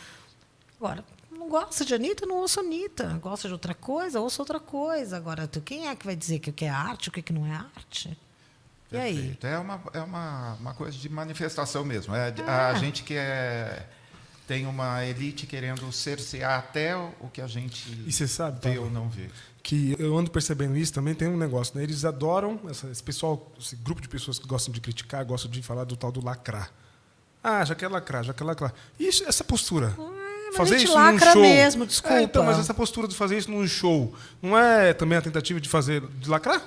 Agora, não gosta de Anitta, não ouço Anitta. Gosta de outra coisa, ouço outra coisa. Agora, tu, quem é que vai dizer que o que é arte, o que, que não é arte? E aí? Perfeito. É uma, é uma, uma coisa de manifestação mesmo. É, de- A É. gente que é, tem uma elite querendo cercear até o, que a gente E você sabe, vê Paulo, ou não vê. Que eu ando percebendo isso também tem um negócio, né? Eles adoram essa- esse pessoal, esse grupo de pessoas que gostam de criticar, gostam de falar do tal do lacrar. Ah, já quer lacrar, já quer lacrar. Isso, essa postura. mas a gente lacra mesmo, desculpa. É, então, mas essa postura de fazer isso num show, não é também a tentativa de fazer de lacrar?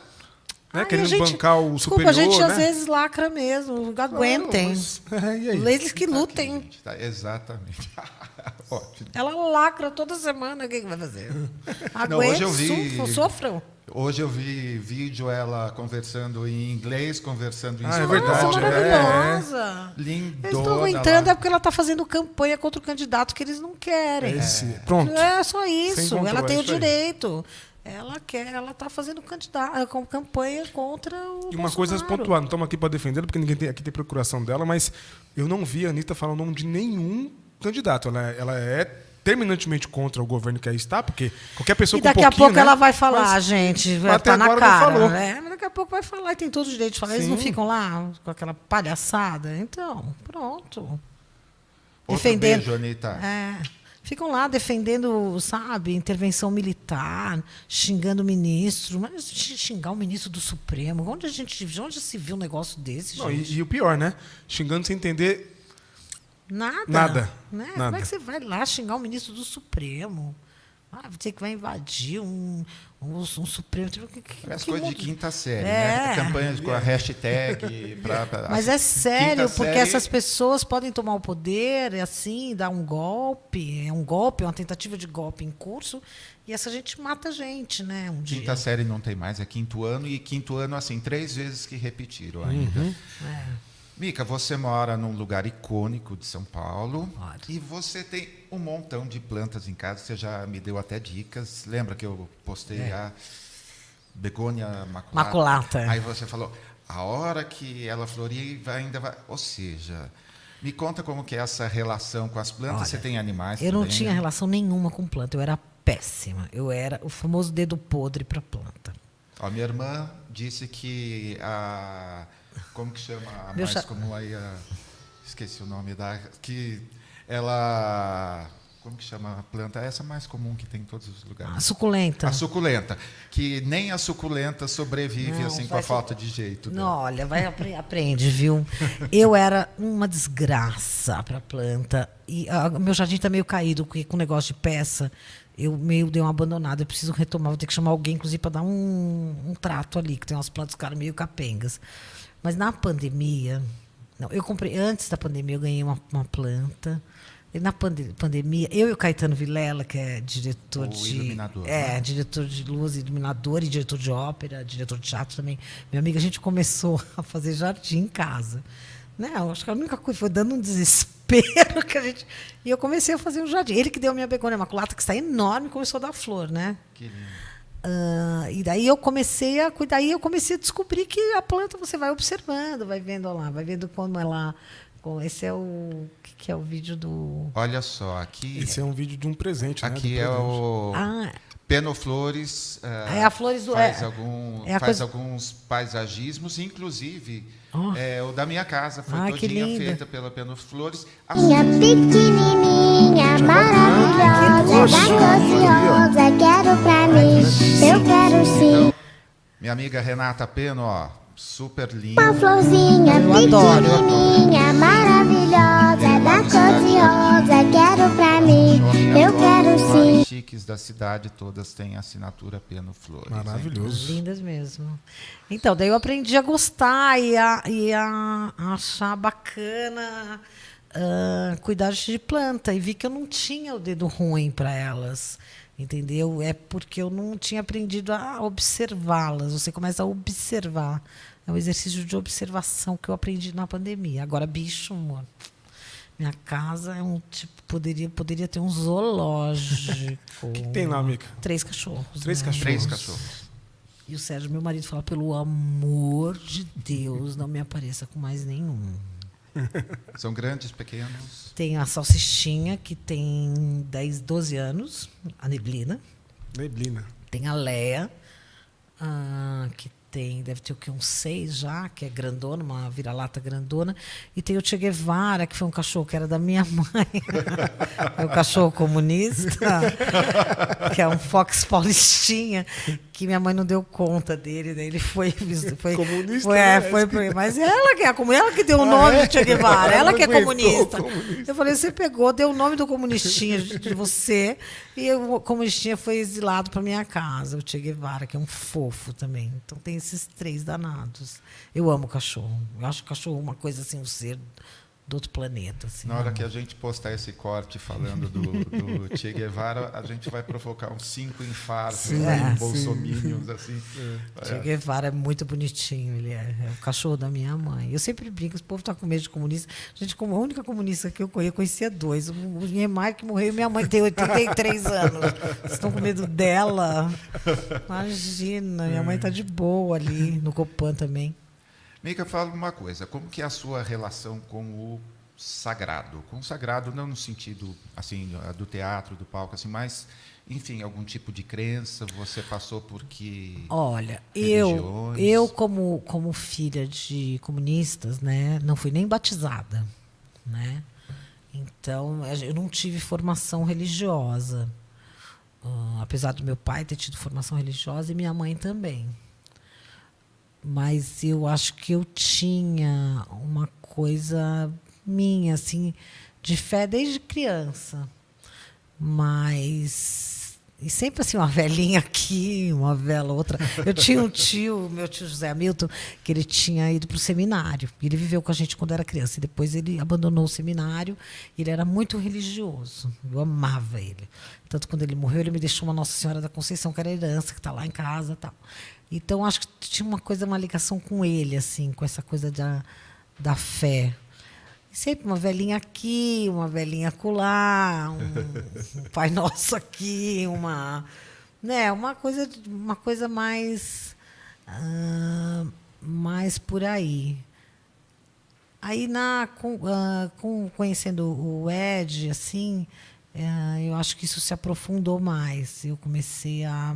Né? Ai, Querendo gente- bancar o Desculpa, superior, a gente né? às vezes lacra mesmo. Aguentem. Mas- é, [LAUGHS] e aí? Eles que Tá lutem. aqui, tá? Exatamente. [LAUGHS] Ótimo. Ela lacra toda semana, o que, vai fazer? [LAUGHS] Eu Aguentem, vi- sofram. Hoje eu vi vídeo ela conversando em inglês, conversando em Ah, é espanhol. verdade, Nossa, é. maravilhosa. Lindona Eles estão aguentando lá. é porque ela está fazendo campanha contra o candidato que eles não querem. Esse- Pronto. É só isso. encontrou, Ela tem é o isso aí. Ela quer, ela está fazendo candidato, com campanha contra o E uma coisa Bolsonaro. pontuar, não estamos aqui para defender, porque ninguém tem, aqui tem procuração dela, mas eu não vi a Anitta falar o nome de nenhum candidato. Ela, é- ela é terminantemente contra o governo que aí está, porque qualquer pessoa E com um daqui a pouquinho, pouco né, ela vai falar, mas- gente, vai estar na agora não cara. falou. né? Mas daqui a pouco vai falar e tem todo o direito de falar. Eles não Sim. ficam lá com aquela palhaçada. Então, pronto. Outro defendendo. beijo, Anitta. É. Ficam lá defendendo, sabe, intervenção militar, xingando o ministro. Mas xingar o ministro do Supremo, onde a gente onde se viu um negócio desse, Não, gente? e, e o pior, né? Xingando sem entender. Nada. Nada, Né? Como nada. é que você vai lá xingar o ministro do Supremo? Ah, você que vai invadir um, um, um Supremo. Que, que, Parece que coisa de mundo- quinta série, É. né? Campanhas com a hashtag. Pra, pra- Mas é sério, porque série- essas pessoas podem tomar o poder, é assim, dar um golpe, é um golpe, é uma tentativa de golpe em curso, e essa gente mata a gente, né? Um dia. Quinta série não tem mais, é quinto ano, e quinto ano, assim, três vezes que repetiram ainda. Uhum. É. Mica, você mora num lugar icônico de São Paulo Moro. e você tem um montão de plantas em casa. Você já me deu até dicas. Lembra que eu postei É. a begônia maculata? Maculata. Aí você falou, a hora que ela florir vai- ainda vai... Ou seja, me conta como que é essa relação com as plantas. Olha, você tem animais Eu não também, tinha né? relação nenhuma com planta, eu era péssima. Eu era o famoso dedo podre para planta. Ó, minha irmã disse que a. Como que chama a Meu mais cha- comum aí? A, esqueci o nome da. Que ela. Como que chama a planta? Essa mais comum que tem em todos os lugares. A suculenta. A suculenta. Que nem a suculenta sobrevive Não, assim com a falta de jeito. Não, dela. olha, vai apre- aprende, viu? Eu era uma desgraça para planta e ah, meu jardim está meio caído porque com o negócio de peça. Eu meio dei uma abandonada. Eu preciso retomar. Vou ter que chamar alguém, inclusive, para dar um, um trato ali, que tem umas plantas, cara, meio capengas. Mas na pandemia, não, eu comprei antes da pandemia, eu ganhei uma, uma planta E na pande- pandemia, eu e o Caetano Vilela, que é diretor O de. É, né? diretor de luz, iluminador e diretor de ópera, diretor de teatro também. Minha amiga, a gente começou [LAUGHS] a fazer jardim em casa. Né? Eu acho que a única coisa foi dando um desespero [LAUGHS] que a gente. E eu comecei a fazer um jardim. Ele que deu a minha begônia imaculata, que está enorme, começou a dar flor, né? Que lindo. Ah, e daí eu comecei a cuidar, eu comecei a descobrir que a planta você vai observando, vai vendo lá, vai vendo como ela. Esse é o. que, que é o vídeo do. Olha só, aqui, Esse é um vídeo de um presente, né? aqui do é presente. o Ah, Penoflores. ah, É a Flores do- faz é- algum, é a faz coisa- alguns paisagismos, inclusive Oh. é, o da minha casa foi Ah, todinha feita pela Penoflores. A Minha pequenininha, maravilhosa, da cor de rosa, quero pra mim, eu quero sim. minha amiga Renata Peno, ó, super linda. Uma florzinha Eu adoro, eu pequenininha, maravilhosa, da cor de rosa, quero pra mim, eu quero sim. chiques da cidade, todas têm assinatura Peno Flores. hein? Maravilhoso. lindas mesmo. Então, daí eu aprendi a gostar e a, e a achar bacana ah, cuidar de planta. E vi que eu não tinha o dedo ruim para elas. Entendeu? É porque eu não tinha aprendido a observá-las. Você começa a observar. É um exercício de observação que eu aprendi na pandemia. Agora, bicho, amor. Minha casa é um tipo. Poderia, poderia ter um zoológico. [LAUGHS] O que, que tem lá, amiga? Três cachorros. Três né? cachorros. Três cachorros. E o Sérgio, meu marido, fala: pelo amor de Deus, não me apareça com mais nenhum. [LAUGHS] São grandes, pequenos. Tem a Salsichinha, que tem 10, 12 anos, a Neblina. Neblina. Tem a Leia, ah, que tem, deve ter o quê? Uns seis já, que é grandona, uma vira-lata grandona. E tem o Che Guevara, que foi um cachorro que era da minha [LAUGHS] mãe. é o cachorro comunista, que é um Fox Paulistinha, que minha mãe não deu conta dele. Daí ele foi. foi Comunista, Foi, é, né? foi, pro- mas ela que é ela que deu o Ah, nome é? do Che Guevara, ela Ela que é comunista. comunista. Eu falei, você pegou, deu o nome do comunistinha de, de você, e o comunistinha foi exilado para minha casa, o Che Guevara, que é um fofo também. Então tem esses três danados. Eu amo cachorro. Eu acho cachorro uma coisa assim, um ser do outro planeta. Assim, Na hora amo. que a gente postar esse corte falando do, do [LAUGHS] Che Guevara, a gente vai provocar uns cinco infartos, Sim. né, É. bolsominions, assim. Che Guevara é muito bonitinho, ele é, é o cachorro da minha mãe. Eu sempre brinco, esse povo está com medo de comunista. Gente, como a única comunista que eu conheço, eu conhecia dois. O o Niemeyer que morreu e minha mãe tem 83 [LAUGHS] anos. Vocês estão com medo dela? Imagina, minha mãe está de boa ali, no Copan também. Mica, fala uma coisa, como que é a sua relação com o sagrado? Com o sagrado não no sentido assim do teatro, do palco, assim, mas enfim, algum tipo de crença, você passou por que Olha, eu, Religiões. eu como, como filha de comunistas, né, não fui nem batizada, né? Então, eu não tive formação religiosa. Ah, apesar do meu pai ter tido formação religiosa e minha mãe também. Mas eu acho que eu tinha uma coisa minha, assim, de fé desde criança. Mas. E sempre assim, uma velhinha aqui, uma vela outra. Eu tinha um tio, meu tio José Hamilton, que ele tinha ido para o seminário. Ele viveu com a gente quando era criança. E depois ele abandonou o seminário. Ele era muito religioso. Eu amava ele. Tanto quando ele morreu, ele me deixou uma Nossa Senhora da Conceição, que era herança, que está lá em casa tal. Então, acho que tinha uma coisa, uma ligação com ele, assim, com essa coisa da, da fé. Sempre uma velhinha aqui, uma velhinha acolá, um, [LAUGHS] Pai Nosso aqui, uma, né, uma coisa, uma coisa mais, ah, mais por aí. Aí na com, ah, com- conhecendo o Ed, assim, eh, eu acho que isso se aprofundou mais. Eu comecei a,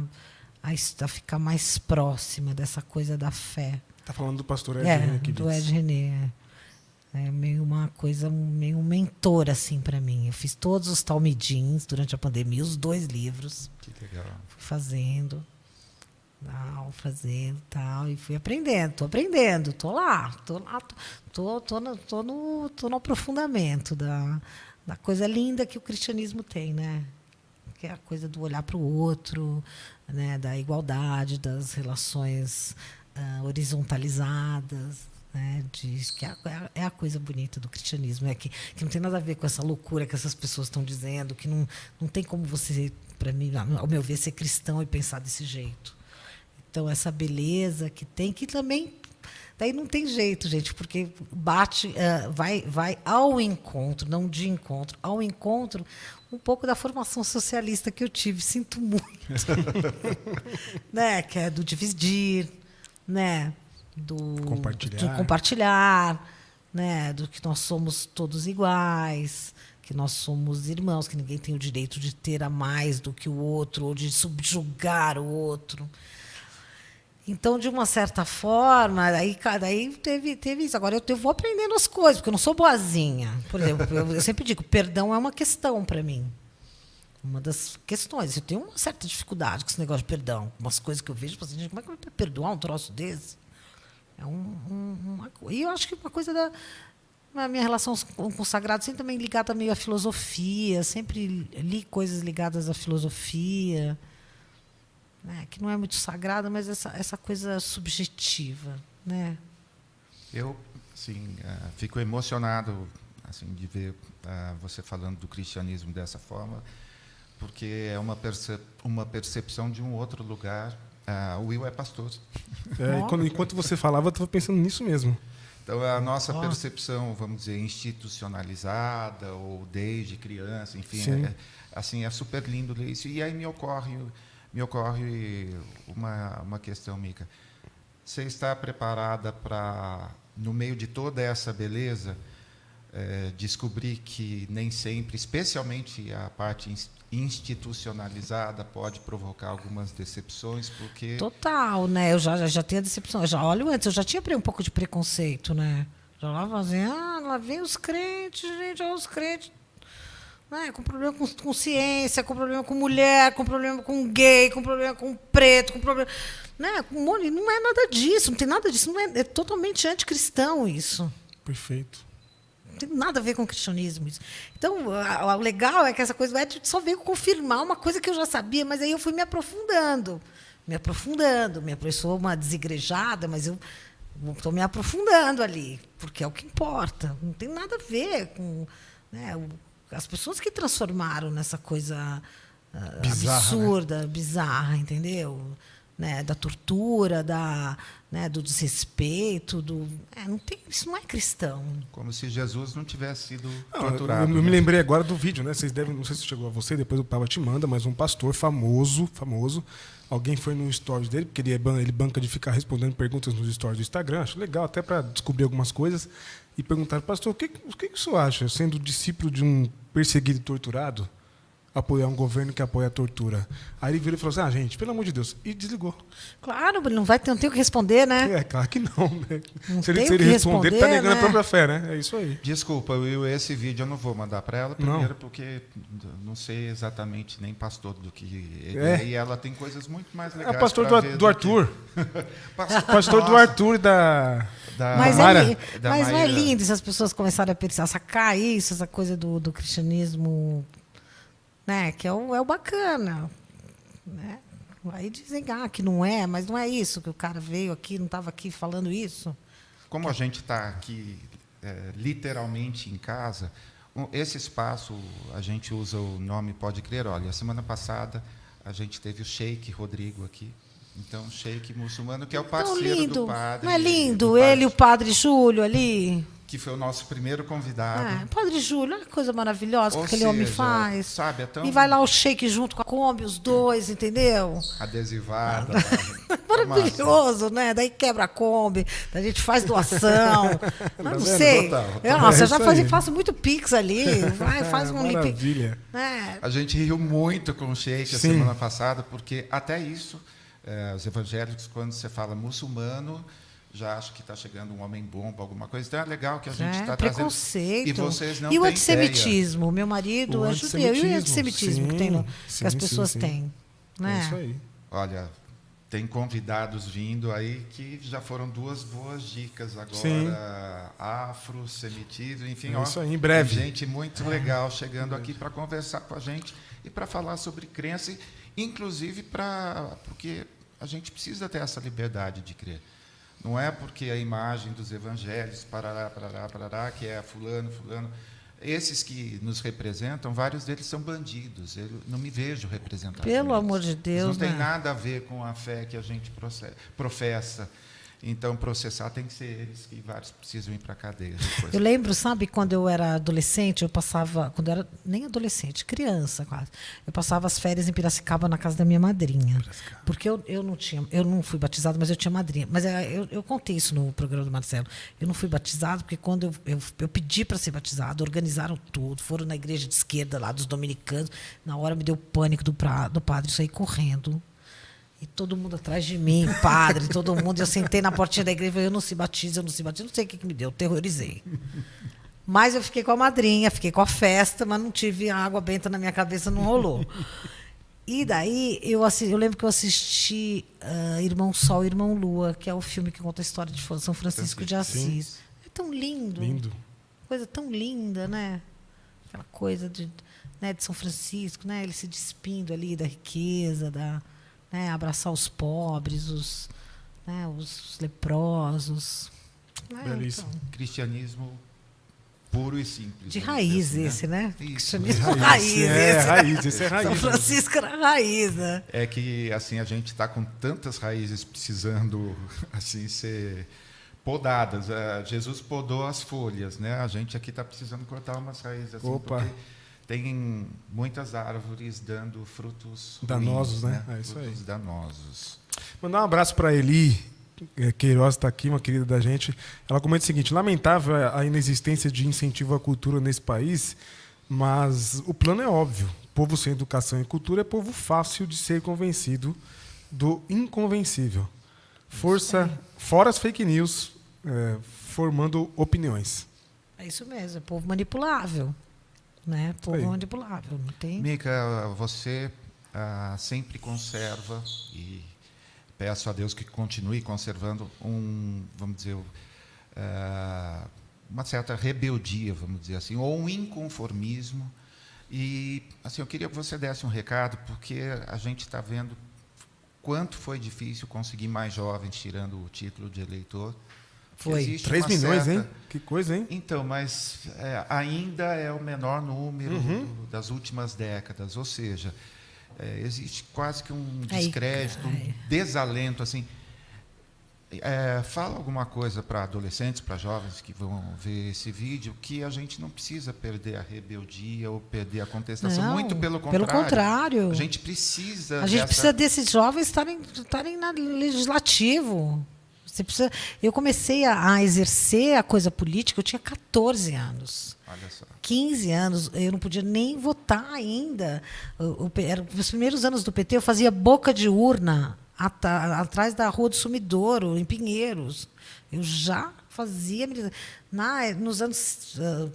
a, a ficar mais próxima dessa coisa da fé. Tá falando do pastor Ed É, René que do. Ed René. É. É meio uma coisa, meio um mentor assim para mim. Eu fiz todos os talmidins durante a pandemia, os dois livros, que legal. fui fazendo, tal, fazendo, tal, e fui aprendendo, tô aprendendo, tô lá, tô lá, tô, tô, tô, no, tô, no, tô no aprofundamento da, da coisa linda que o cristianismo tem, né? Que é a coisa do olhar para o outro, né? da igualdade, das relações ah, horizontalizadas. Né, diz que é a, é a coisa bonita do cristianismo, é que, que não tem nada a ver com essa loucura que essas pessoas estão dizendo, que não, não tem como você, para mim, ao meu ver, ser cristão e pensar desse jeito. Então, essa beleza que tem, que também. Daí não tem jeito, gente, porque bate, uh, vai, vai ao encontro, não de encontro, ao encontro um pouco da formação socialista que eu tive, sinto muito. [LAUGHS] né? Que é do dividir, né? Do compartilhar, do compartilhar né? do que nós somos todos iguais, que nós somos irmãos, que ninguém tem o direito de ter a mais do que o outro ou de subjugar o outro. Então, de uma certa forma, aí, aí teve, teve isso. Agora eu, eu vou aprendendo as coisas, porque eu não sou boazinha. Por exemplo, eu, eu sempre digo, perdão é uma questão para mim. Uma das questões. Eu tenho uma certa dificuldade com esse negócio de perdão. Umas coisas que eu vejo, assim, como é que eu vou perdoar um troço desse? É um, um, uma, e eu acho que uma coisa da a minha relação com, o sagrado sempre também ligada meio à filosofia, sempre li coisas ligadas à filosofia né, que não é muito sagrada, mas essa, essa coisa subjetiva. Né? Eu sim, uh, fico emocionado assim, de ver uh, você falando do cristianismo dessa forma, porque é uma, percep uma percepção de um outro lugar. Uh, o Will é pastor. É, quando, enquanto você falava, eu estava pensando nisso mesmo. Então, a nossa oh. percepção, vamos dizer, institucionalizada, ou desde criança, enfim, é, assim, é super lindo ler isso. E aí me ocorre me ocorre uma, uma questão, Mica. Você está preparada para, no meio de toda essa beleza, é, descobrir que nem sempre, especialmente a parte institucionalizada, pode provocar algumas decepções, porque... Total, né? Eu já, já, já tenho a decepção. Eu já olho antes, eu já tinha um pouco de preconceito, né? Já lá assim, ah, lá vem os crentes, gente, olha os crentes né? com problema com, com ciência, com problema com mulher, com problema com gay, com problema com preto, com problema. Né? Com não é nada disso, não tem nada disso. Não é, é totalmente anticristão isso. Perfeito. Não tem nada a ver com o cristianismo isso. Então, o legal é que essa coisa só veio confirmar uma coisa que eu já sabia, mas aí eu fui me aprofundando. Me aprofundando. Me sou uma desigrejada, mas eu estou me aprofundando ali, porque é o que importa. Não tem nada a ver com. Né, as pessoas que transformaram nessa coisa uh, bizarra, absurda, né? bizarra, entendeu? Né, da tortura, da, né, do desrespeito, do é, não tem, isso não é cristão. Como se Jesus não tivesse sido não, torturado. Eu, eu né? me lembrei agora do vídeo, né? Vocês devem, não sei se chegou a você, depois o Papa te manda, mas um pastor famoso, famoso, alguém foi no stories dele, porque ele, é, ele banca de ficar respondendo perguntas nos stories do Instagram, acho legal até para descobrir algumas coisas e perguntaram, pastor, o que, o que o senhor acha, sendo discípulo de um perseguido e torturado, apoiar um governo que apoia a tortura? Aí ele virou e falou assim, ah, gente, pelo amor de Deus, e desligou. Claro, não vai ter, não tem o que responder, né? É, claro que não. Né? Não se ele, se ele responder, ele está negando né? a própria fé, né? É isso aí. Desculpa, eu, esse vídeo eu não vou mandar para ela, primeiro não. porque não sei exatamente nem pastor do que ele é. E ela tem coisas muito mais legais. É o pastor do, do, do Arthur. [LAUGHS] pastor, pastor do Arthur e da da mas, Mara, é, da mas não é lindo se as pessoas começarem a pensar, sacar isso, essa coisa do, do cristianismo, né? Que é o, é o bacana. Né? Aí dizem ah, que não é, mas não é isso, que o cara veio aqui, não estava aqui falando isso. Como a gente está aqui é, literalmente em casa, esse espaço a gente usa o nome Pode Crer. Olha, a semana passada a gente teve o Sheik Rodrigo aqui, então, sheik muçulmano, que é o parceiro do padre. Não é lindo? Ele e o padre Júlio ali. Que foi o nosso primeiro convidado. É, padre Júlio, olha que coisa maravilhosa Ou que aquele seja, homem faz. Sabe, é tão... E vai lá o sheik junto com a Kombi, os dois, entendeu? Adesivada. [LAUGHS] Maravilhoso, né? Daí quebra a Kombi, a gente faz doação. [LAUGHS] não, não sei. Eu, nossa, é eu já faz, faço muito pix ali. Vai, [LAUGHS] faz um Maravilha. É. A gente riu muito com o sheik a semana passada, porque até isso é, os evangélicos, quando você fala muçulmano, já acham que está chegando um homem bomba, alguma coisa. Então é legal que a gente está é, trazendo. Preconceito. E vocês não E o antissemitismo. Ideia. Meu marido o é judeu. E o antissemitismo sim, que, tem no, sim, que as pessoas sim, têm. Né? É isso aí. Olha, tem convidados vindo aí que já foram duas boas dicas agora. Afro-semitismo, enfim. É isso aí, em breve. Gente muito é. legal chegando aqui para conversar com a gente e para falar sobre crença, inclusive para porque a gente precisa ter essa liberdade de crer. Não é porque a imagem dos evangelhos, parará, parará, parará, que é fulano, fulano. Esses que nos representam, vários deles são bandidos. Eu não me vejo representando. Pelo eles. amor de Eles Deus, Não tem né? nada a ver com a fé que a gente professa. Então, processar tem que ser eles que vários precisam ir para a cadeia. depois. Eu lembro, sabe, quando eu era adolescente, eu passava, quando eu era nem adolescente, criança quase, eu passava as férias em Piracicaba na casa da minha madrinha. Porque eu, eu não tinha, eu não fui batizado, mas eu tinha madrinha. Mas é, eu, eu contei isso no programa do Marcelo. Eu não fui batizado porque quando eu, eu, eu pedi para ser batizado, organizaram tudo, foram na igreja de esquerda lá dos dominicanos. Na hora me deu pânico do, pra, do padre, saí correndo. E todo mundo atrás de mim, padre, todo mundo. Eu sentei na portinha da igreja e falei, eu não se batizo, eu não se batizo. Não sei o que, que me deu, terrorizei. Mas eu fiquei com a madrinha, fiquei com a festa, mas não tive água benta na minha cabeça, não rolou. E daí, eu, assi- eu lembro que eu assisti ah, Irmão Sol e Irmão Lua, que é o filme que conta a história de São Francisco de Assis. É tão lindo. Lindo. Coisa tão linda, né? Aquela coisa de, né, de São Francisco, né? Ele se despindo ali da riqueza, da, né, abraçar os pobres, os, né, os leprosos. né, Belíssimo. então, Cristianismo puro e simples. de vamos raiz assim, esse, né? Isso. Cristianismo [LAUGHS] raiz, é, esse, né? raiz, esse é raiz. São Francisco era raiz, né? É que assim a gente está com tantas raízes precisando [LAUGHS] assim ser podadas. Ah, Jesus podou as folhas, né? A gente aqui está precisando cortar umas raízes assim, Opa. porque tem muitas árvores dando frutos Danosos, ruins, né? É isso frutos danosos. Mandar um abraço para Eli eh, Queiroz, está aqui, uma querida da gente. Ela comenta o seguinte: lamentável a inexistência de incentivo à cultura nesse país, mas o plano é óbvio. Povo sem educação e cultura é povo fácil de ser convencido do inconvencível. Força, fora as fake news, eh, formando opiniões. É isso mesmo, é povo manipulável. Né? Povo aí. manipulável. Não tem. Mica, você ah, sempre conserva e peço a Deus que continue conservando um, vamos dizer, ah, uma certa rebeldia, vamos dizer assim, ou um inconformismo. E assim, eu queria que você desse um recado, porque a gente está vendo quanto foi difícil conseguir mais jovens tirando o título de eleitor. Foi. Existe 3 uma milhões, certa- hein? Que coisa, hein? então, mas é, ainda é o menor número Uhum. do- das últimas décadas, ou seja, é, existe quase que um descrédito, ai. um desalento, assim. É, fala alguma coisa para adolescentes, para jovens que vão ver esse vídeo, que a gente não precisa perder a rebeldia ou perder a contestação. Não, Muito pelo pelo contrário. contrário. A gente precisa. A gente dessa- precisa desses jovens estarem, estarem na legislativo. Você precisa. Eu comecei a, a exercer a coisa política, eu tinha 14 anos. Olha só. 15 anos, eu não podia nem votar ainda. O, P- era, nos primeiros anos do PT, eu fazia boca de urna atrás da Rua do Sumidouro, em Pinheiros. Eu já fazia. Na, nos anos. ah,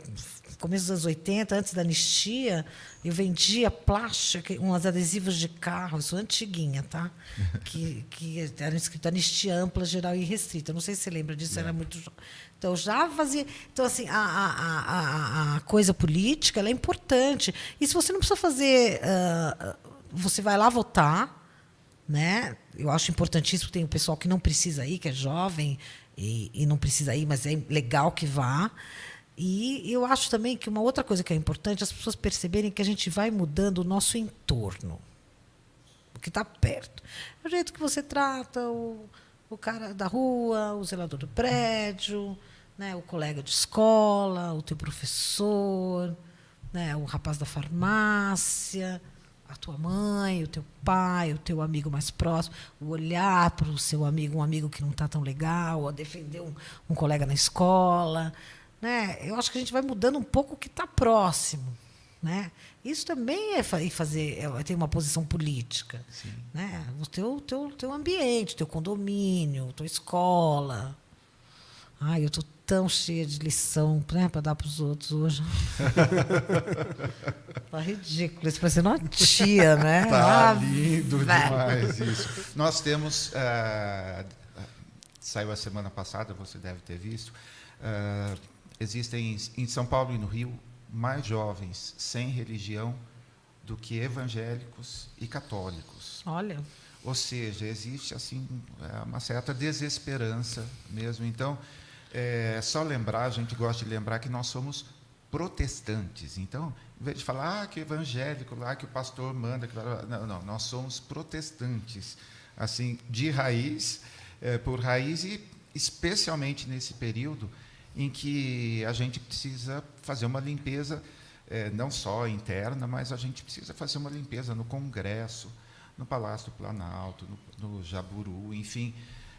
começo dos anos 80, antes da anistia, eu vendia plástica, uns adesivos de carro, isso antiguinha, tá? [LAUGHS] Que, que era escrito anistia ampla, geral e restrita. Não sei se você lembra disso, era muito. jo- Então, eu já fazia. Então, assim, a, a, a, a- coisa política é importante. E se você não precisa fazer. ah, você vai lá votar, né? Eu acho importantíssimo. Tem o pessoal que não precisa ir, que é jovem e, e não precisa ir, mas é legal que vá. E eu acho também que uma outra coisa que é importante é as pessoas perceberem que a gente vai mudando o nosso entorno, o que está perto. É o jeito que você trata o, o cara da rua, o zelador do prédio, né, o colega de escola, o teu professor, né, o rapaz da farmácia, a tua mãe, o teu pai, o teu amigo mais próximo, o olhar para o seu amigo, um amigo que não está tão legal, ou defender um, um colega na escola. Né? Eu acho que a gente vai mudando um pouco o que está próximo. Né? Isso também é fa- fazer, é ter uma posição política. Né? O teu, teu, teu ambiente, teu condomínio, tua escola. Ai, eu estou tão cheia de lição né, para dar para os outros hoje. [LAUGHS] tá ridículo, isso parecendo uma tia, né? Tá Ah, lindo velho. demais isso. Nós temos. ah, saiu a semana passada, você deve ter visto. ah, existem em São Paulo e no Rio mais jovens sem religião do que evangélicos e católicos. Olha. Ou seja, existe assim é, uma certa desesperança mesmo. Então, é só lembrar, a gente gosta de lembrar que nós somos protestantes. Então, em vez de falar ah, que evangélico, lá que o pastor manda, que... não, não, nós somos protestantes, assim, de raiz, é, por raiz e especialmente nesse período em que a gente precisa fazer uma limpeza é, não só interna, mas a gente precisa fazer uma limpeza no Congresso, no Palácio do Planalto, no, no Jaburu, enfim.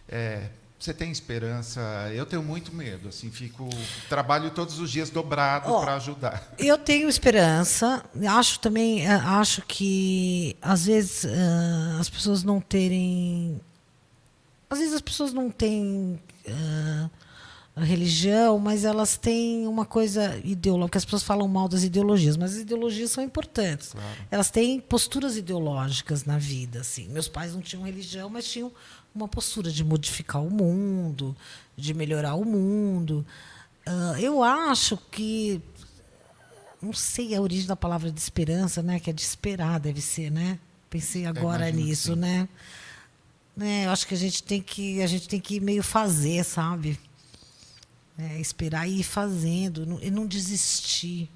É, você tem esperança? Eu tenho muito medo, assim, fico trabalho todos os dias dobrado oh, para ajudar. Eu tenho esperança. Acho também, eh, acho que às vezes uh, as pessoas não terem, às vezes as pessoas não têm uh, religião, mas elas têm uma coisa ideológica. As pessoas falam mal das ideologias, mas as ideologias são importantes. Claro. Elas têm posturas ideológicas na vida. Assim. Meus pais não tinham religião, mas tinham uma postura de modificar o mundo, de melhorar o mundo. Uh, eu acho que não sei a origem da palavra de esperança, né? Que é de esperar, deve ser, né? Pensei agora nisso, né? né? Eu acho que a gente tem que a gente tem que meio fazer, sabe? É, esperar e ir fazendo, e não desistir.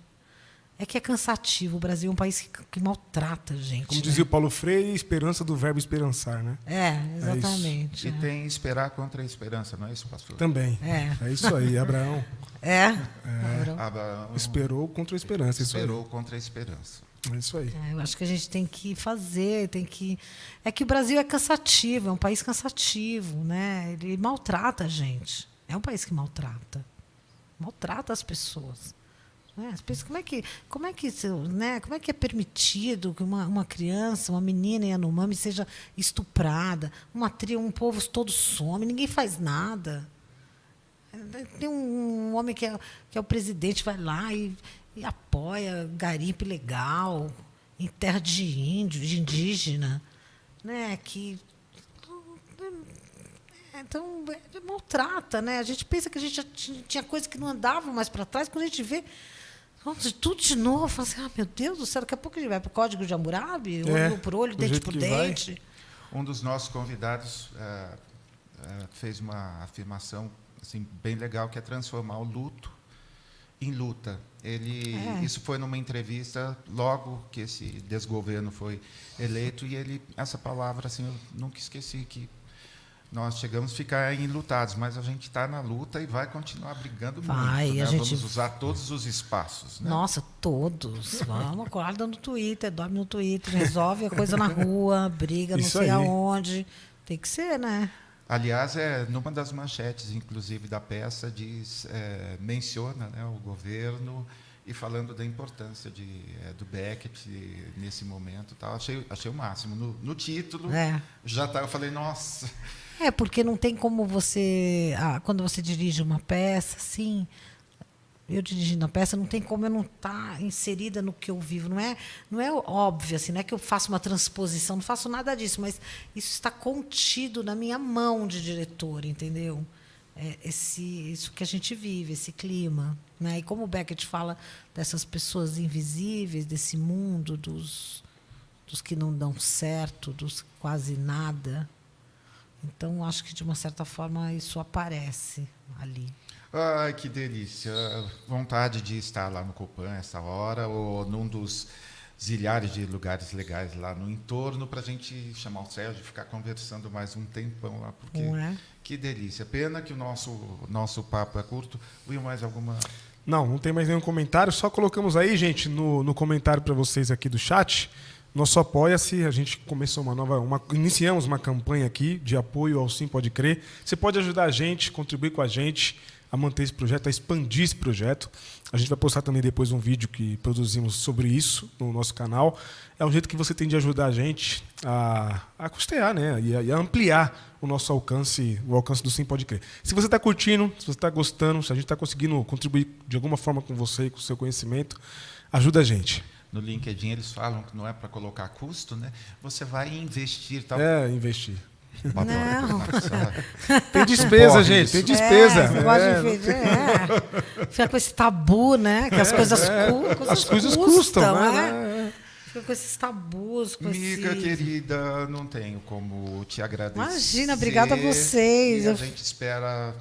É que é cansativo. O Brasil é um país que, que maltrata a gente. Como né? dizia o Paulo Freire, esperança do verbo esperançar, né? É, exatamente. É é. E tem esperar contra a esperança, não é isso, pastor? Também. É. É isso aí, Abraão. [LAUGHS] É? é. Abraão esperou contra a esperança. Esperou contra a esperança. É isso aí. É, eu acho que a gente tem que fazer, tem que. É que o Brasil é cansativo, é um país cansativo, né? Ele maltrata a gente. É um país que maltrata. Maltrata as pessoas. Né? As pessoas, como é que, como é que, né? Como é que é permitido que uma, uma criança, uma menina Yanomami seja estuprada? Uma tribo, um povo todo some, ninguém faz nada. Tem um, homem que é, que é o presidente, vai lá e, e apoia garimpe legal em terra de índio, de indígena, né? Que então é, maltrata, né? A gente pensa que a gente tinha coisas que não andavam mais para trás, quando a gente vê Vamos tudo de novo. Fala assim, ah, meu Deus do céu, daqui a pouco a gente vai para o código de Hammurabi, é, olho por olho, dente por dente. Vai. Um dos nossos convidados é, é, fez uma afirmação assim, bem legal, que é transformar o luto em luta. Ele, é. Isso foi numa entrevista logo que esse desgoverno foi eleito, e ele, essa palavra, assim, eu nunca esqueci, que nós chegamos a ficar enlutados, mas a gente está na luta e vai continuar brigando vai, muito. Né? Gente... Vamos usar todos os espaços. Né? Nossa, todos. Vamos, acorda no Twitter, dorme no Twitter, resolve a coisa na rua, briga Isso não sei aí. aonde. Tem que ser, né? Aliás, é numa das manchetes, inclusive, da peça, diz, é, menciona né, o governo e falando da importância de, é, do Beckett nesse momento. Tal. Achei, achei o máximo. No, no título, é. já tá, eu falei, nossa. É, porque não tem como você. Ah, quando você dirige uma peça, assim. Eu dirigindo a peça, não tem como eu não estar tá inserida no que eu vivo. Não é, não é óbvio, assim, não é que eu faço uma transposição, não faço nada disso, mas isso está contido na minha mão de diretor, entendeu? É esse, isso que a gente vive, esse clima. Né? E como o Beckett fala dessas pessoas invisíveis, desse mundo dos, dos que não dão certo, dos quase nada, então, acho que, de uma certa forma, isso aparece ali. Ai, que delícia. Vontade de estar lá no Copan essa hora, ou num dos zilhares de lugares legais lá no entorno, para a gente chamar o Sérgio e ficar conversando mais um tempão lá, porque é? que delícia. Pena que o nosso, nosso papo é curto. Will, mais alguma... Não, não tem mais nenhum comentário. Só colocamos aí, gente, no, no comentário para vocês aqui do chat nosso apoia-se, a gente começou uma nova, uma, iniciamos uma campanha aqui de apoio ao Sim Pode Crer. Você pode ajudar a gente, contribuir com a gente a manter esse projeto, a expandir esse projeto. A gente vai postar também depois um vídeo que produzimos sobre isso no nosso canal. É um jeito que você tem de ajudar a gente a, a custear, né? E a, e a ampliar o nosso alcance, o alcance do Sim Pode Crer. Se você está curtindo, se você está gostando, se a gente está conseguindo contribuir de alguma forma com você e com o seu conhecimento, ajuda a gente no LinkedIn eles falam que não é para colocar custo, né? Você vai investir, tal. É, investir. Não. [LAUGHS] tem despesa, gente, tem despesa. É, é. é. Fica com esse tabu, né? Que as é, coisas, é. cu, as coisas custam, custam né? É. fica com esses tabus, com Mica, esse... querida, não tenho como te agradecer. Imagina, obrigada a vocês. E a gente espera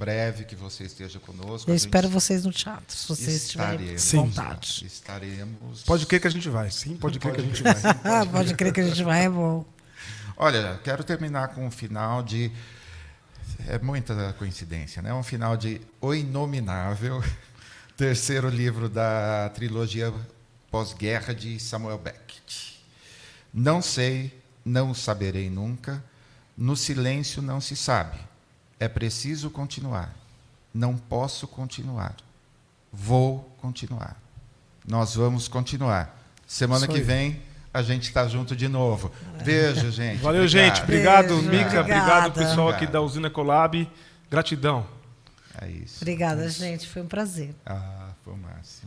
breve que você esteja conosco. Eu A gente espero vocês no teatro, se vocês tiverem estaremos, Sim. vontade. Estaremos. Pode crer que a gente vai. Sim, pode crer que a gente vai. [LAUGHS] Ah, pode crer que a gente vai, é bom. Olha, quero terminar com um final de. É muita coincidência, né? Um final de O Inominável, [LAUGHS] terceiro livro da trilogia pós-guerra de Samuel Beckett. Não sei, não saberei nunca, no silêncio não se sabe. É preciso continuar. Não posso continuar. Vou continuar. Nós vamos continuar. Semana Isso que aí. vem a gente está junto de novo. Beijo, gente. Valeu, Obrigado. gente. Obrigado, Beijo. Mica. Obrigado, Obrigada. pessoal aqui Obrigado. da Usina Colab. Gratidão. É isso. Obrigada, gente. Foi um prazer. Ah, foi o máximo.